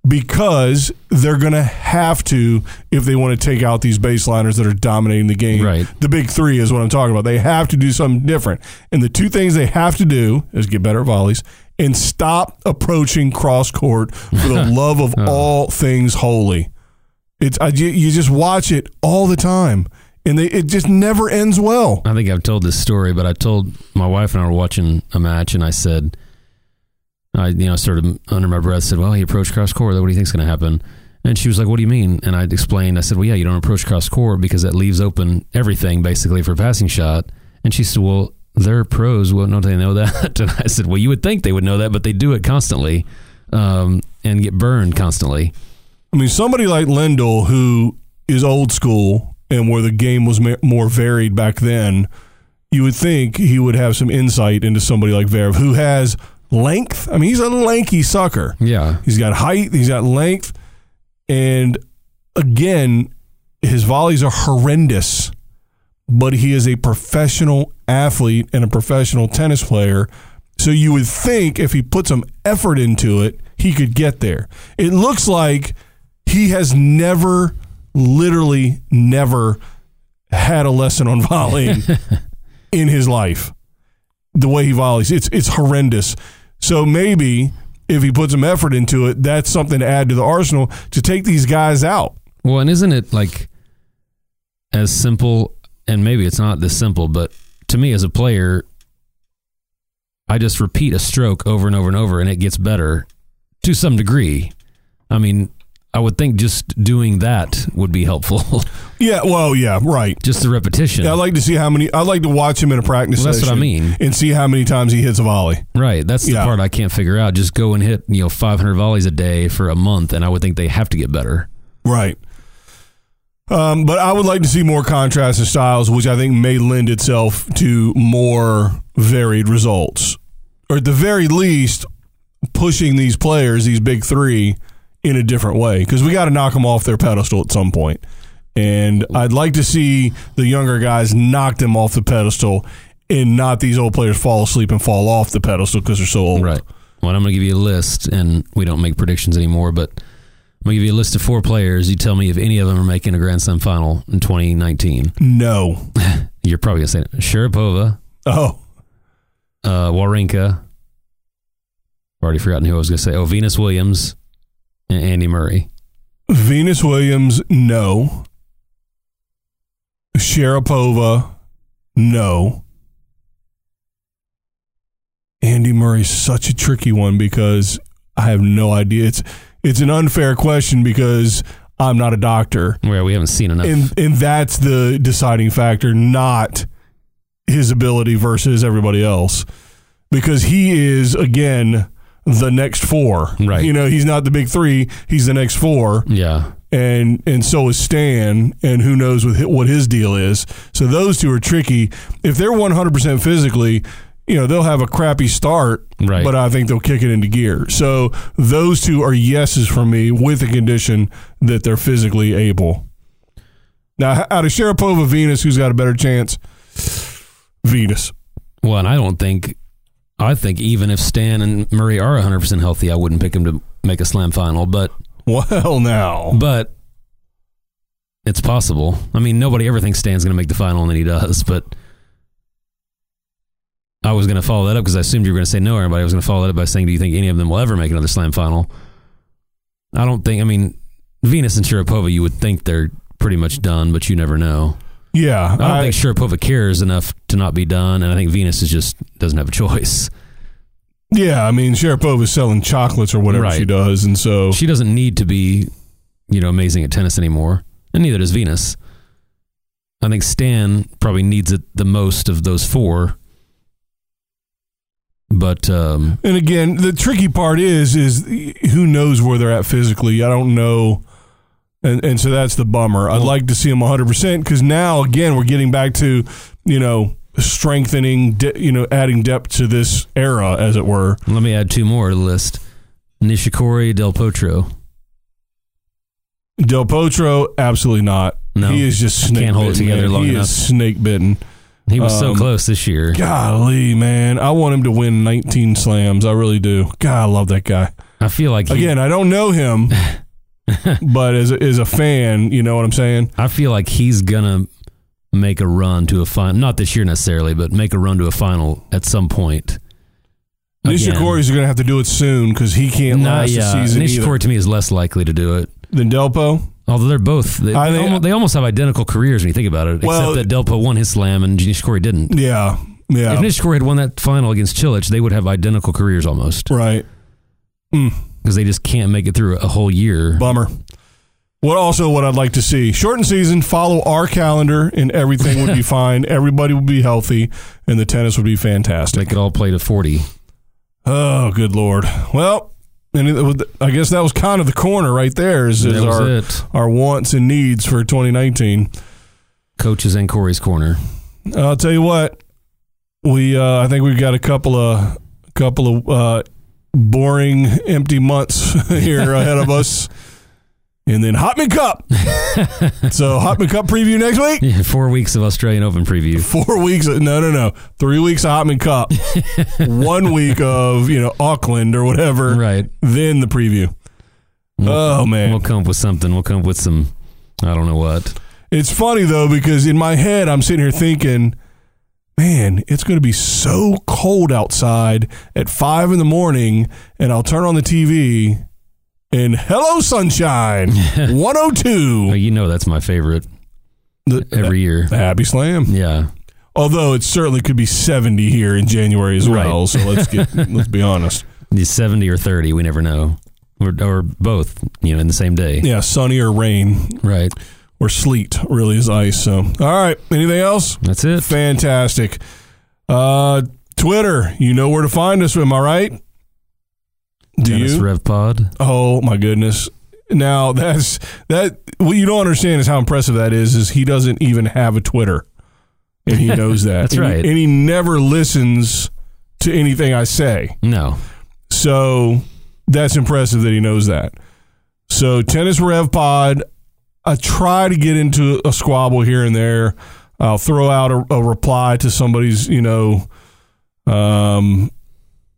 because they're going to have to if they want to take out these baseliners that are dominating the game. Right. The big three is what I'm talking about. They have to do something different. And the two things they have to do is get better at volleys and stop approaching cross court for the love of oh. all things holy. It's I, you you just watch it all the time, and they, it just never ends well. I think I've told this story, but I told my wife and I were watching a match, and I said, I you know sort of under my breath said, "Well, he approached cross court. What do you think's going to happen?" And she was like, "What do you mean?" And I explained. I said, "Well, yeah, you don't approach cross court because that leaves open everything basically for a passing shot." And she said, "Well, they're pros. Well, don't they know that?" And I said, "Well, you would think they would know that, but they do it constantly, um, and get burned constantly." I mean, somebody like Lendl, who is old school and where the game was more varied back then, you would think he would have some insight into somebody like Zverev, who has length. I mean, he's a lanky sucker. Yeah, He's got height, he's got length, and again, his volleys are horrendous. But he is a professional athlete and a professional tennis player. So you would think if he put some effort into it, he could get there. It looks like he has never, literally never had a lesson on volleying in his life. The way he volleys, it's it's horrendous. So maybe if he puts some effort into it, that's something to add to the arsenal to take these guys out. Well, and isn't it like as simple? And maybe it's not this simple, but to me as a player, I just repeat a stroke over and over and over, and it gets better to some degree. I mean, I would think just doing that would be helpful. Yeah, well, yeah, right. just the repetition. Yeah, I like to see how many. I like to watch him in a practice Well, that's what I session mean. and see how many times he hits a volley. right. That's the Yeah. part I can't figure out. Just go and hit, you know, 500 volleys a day for a month, and I would think they have to get better. Right. Um, but I would like to see more contrast in styles, which I think may lend itself to more varied results, or at the very least, pushing these players, these big three, in a different way. Because we got to knock them off their pedestal at some point. And I'd like to see the younger guys knock them off the pedestal, and not these old players fall asleep and fall off the pedestal because they're so old. Right. Well, I'm going to give you a list, and we don't make predictions anymore, but I'm going to give you a list of four players. You tell me if any of them are making a Grand Slam final in 2019. No. You're probably going to say it. Sharapova, Oh. uh, Wawrinka. I've already forgotten who I was going to say. Oh, Venus Williams and Andy Murray. Venus Williams, no. Sharapova, no. Andy Murray's such a tricky one because I have no idea. It's it's an unfair question because I'm not a doctor. Where we haven't seen enough. And and that's the deciding factor, not his ability versus everybody else. Because he is again the next four. Right. You know, he's not the big three, he's the next four yeah. and and so is Stan, and who knows with what his deal is. So those two are tricky. If they're one hundred percent physically, you know they'll have a crappy start, Right. But I think they'll kick it into gear. So those two are yeses for me, with the condition that they're physically able. Now, out of Sharapova, Venus, who's got a better chance? Venus. Well, and I don't think, I think even if Stan and Murray are 100% healthy, I wouldn't pick him to make a slam final. But, Well, now but it's possible. I mean, nobody ever thinks Stan's going to make the final, and then he does. But I was going to follow that up because I assumed you were going to say no, everybody. I was going to follow that up by saying, do you think any of them will ever make another slam final? I don't think, I mean, Venus and Sharapova, you would think they're pretty much done, but you never know. Yeah, I don't I- think Sharapova cares enough to not be done, and I think Venus is just doesn't have a choice. yeah. I mean, Sharapova's selling chocolates or whatever Right. she does, and so She doesn't need to be, you know, amazing at tennis anymore, and neither does Venus. I think Stan probably needs it the most of those four. But um, And again, the tricky part is is who knows where they're at physically. I don't know. And and so that's the bummer. I'd like to see him 100% cuz now again we're getting back to, you know, strengthening, de- you know, adding depth to this era as it were. let me add two more to the list: Nishikori, Del Potro. Del Potro absolutely not. No. he is just snake can't hold it together man. long he enough. is snake bitten. He was so Um, close this year. Golly, man. I want him to win 19 slams. I really do. God, I love that guy. I feel like he, Again, I don't know him, but as a, as a fan, you know what I'm saying? I feel like he's gonna make a run to a final. Not this year necessarily, but make a run to a final at some point. Nishikori's going to have to do it soon because he can't Nah, last yeah. the season either. Nishikori to me is less likely to do it. Than Delpo? Although they're both, they, I they almost, they almost have identical careers when you think about it. Well- except that Delpo won his slam and Nishikori didn't. Yeah. Yeah. If Nishikori had won that final against Cilic, they would have identical careers almost right. Hmm. Because they just can't make it through a whole year. Bummer. What also what I'd like to see shortened season. Follow our calendar and everything would be fine. Everybody would be healthy and the tennis would be fantastic. They could all play to forty. Oh, good lord. Well, and I guess that was kind of the corner right there. Is, is our it. our wants and needs for 2019. Coaches and Corey's corner. I'll tell you what. We uh, I think we've got a couple of couple of uh, boring empty months here ahead of us. And then Hopman Cup. so Hopman Cup preview next week. Yeah, four weeks of Australian Open preview. Four weeks. Of, No, no, no. Three weeks of Hopman Cup. One week of you know Auckland or whatever. Right. Then the preview. Oh man. We'll come up with something. We'll come up with some. I don't know what. It's funny though because in my head I'm sitting here thinking, man, it's going to be so cold outside at five in the morning, and I'll turn on the TV, and hello sunshine, 102, Well, you know that's my favorite the, every year. the Happy Slam. Yeah. Although it certainly could be 70 here in January as well. Right. So let's get let's be honest. The 70 or 30, we never know. Or, or both, you know, in the same day. Yeah, sunny or rain Right. Or sleet really is ice. So all right, anything else? That's it. Fantastic. Uh, Twitter, you know where to find us. Am I right? Do Dennis you? Rev Pod. oh my goodness! Now that's that. What you don't understand is how impressive that is. Is he doesn't even have a Twitter, and he knows that. That's And he- right. and he never listens to anything I say. No. So that's impressive that he knows that. So tennis rev pod. I try to get into a squabble here and there. I'll throw out a, a reply to somebody's, you know, um,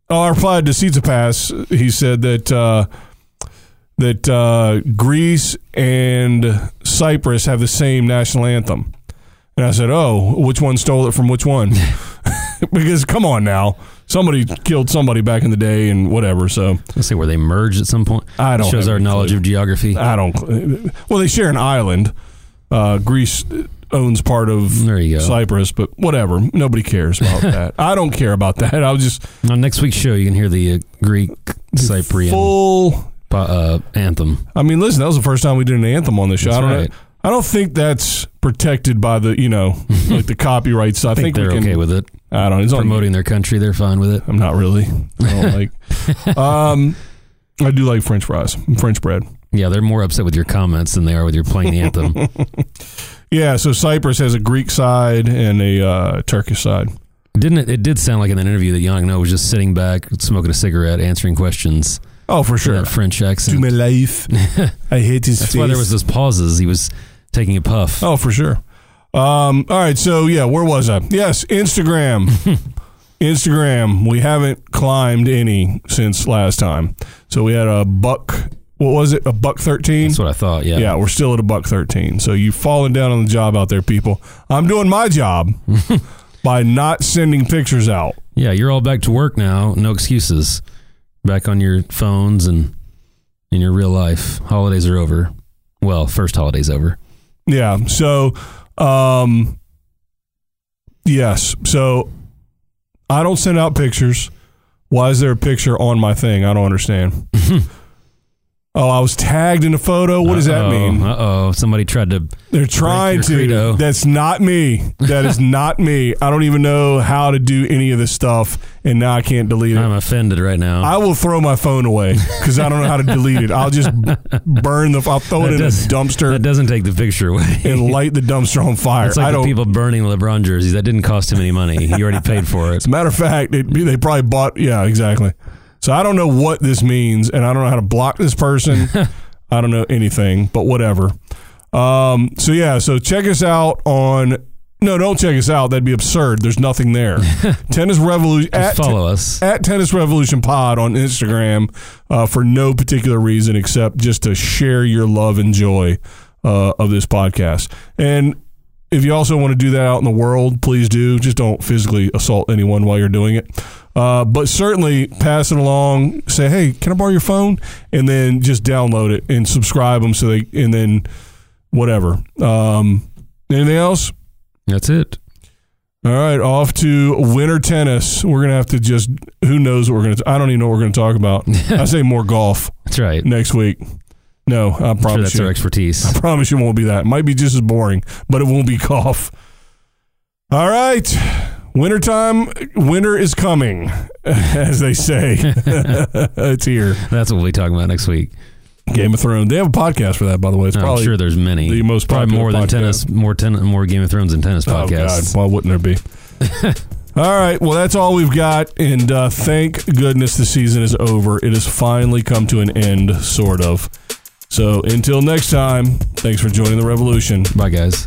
oh, I replied to Caesar Pass. He said that uh, that uh, Greece and Cyprus have the same national anthem, and I said, oh, which one stole it from which one? because come on now, somebody killed somebody back in the day and whatever. So Let's see where they merged at some point. I don't Shows our knowledge clue. of geography. I don't. Well, they share an island. Uh, Greece owns part of There you go. Cyprus, but whatever. Nobody cares about that. I don't care about that. I was just On next week's show, you can hear the uh, Greek Cyprian full. uh, anthem. I mean, listen, that was the first time we did an anthem on the show. That's I don't. right. I don't think that's protected by the you know like the copyright. I think, they're can, okay with it. I don't. know. It's on Promoting their country, they're fine with it. I'm not really. I don't like. Um, I do like French fries, and French bread. Yeah, they're more upset with your comments than they are with your playing the anthem. Yeah, so Cyprus has a Greek side and a uh, Turkish side. Didn't it? It did sound like in that interview that Yannick Noah was just sitting back, smoking a cigarette, answering questions. Oh, for sure. That French accent. To my life. I hate his That's why there was those pauses. He was taking a puff. Oh, for sure. Um, all right, so yeah, where was I? Yes, Instagram. Instagram. We haven't climbed any since last time. So we had a buck. What was it? A buck thirteen. That's what I thought. Yeah. Yeah, we're still at a buck 13. So you've fallen down on the job out there, people. I'm doing my job by not sending pictures out. Yeah, you're all back to work now. No excuses. Back on your phones and in your real life. Holidays are over. Well, first holiday's over. Yeah. So, um, yes. So I don't send out pictures. Why is there a picture on my thing? I don't understand. Oh, I was tagged in a photo. What does that mean? Uh oh. Somebody tried to. They're trying your to. credo. That's not me. That is not me. I don't even know how to do any of this stuff, and now I can't delete it. I'm offended right now. I will throw my phone away because I don't know how to delete it. I'll just burn the. I'll throw it in a dumpster That doesn't take the picture away. and light the dumpster on fire. It's like I the don't. people burning LeBron jerseys. That didn't cost him any money. He already paid for it. As a matter of fact, it, they probably bought. Yeah, exactly. So I don't know what this means, and I don't know how to block this person. I don't know anything, but whatever. Um, so yeah, so check us out on. No, don't check us out. That'd be absurd. There's nothing there. Tennis Revolution. Just follow us. at Tennis Revolution Pod on Instagram uh, for no particular reason except just to share your love and joy uh, of this podcast. And if you also want to do that out in the world, please do. Just don't physically assault anyone while you're doing it. Uh, but certainly pass it along. Say, hey, can I borrow your phone? And then just download it and subscribe them so they, and then whatever. Um, anything else? That's it. All right, off to winter tennis. We're gonna have to just who knows what we're gonna. I don't even know what we're gonna talk about. I say more golf That's right. next week. No, I I'm sure promise that's you. our expertise. I promise you won't be that. It might be just as boring, but it won't be golf. All right, wintertime. Winter is coming, as they say. it's here. That's what we'll be talking about next week. Game of Thrones. They have a podcast for that, by the way. It's I'm probably sure there's many. the most probably more than podcast. tennis, more ten, more Game of Thrones than tennis Oh God, why wouldn't there be? all right, well that's all we've got, and uh, thank goodness the season is over. It has finally come to an end, sort of. So until next time, thanks for joining the revolution. Bye, guys.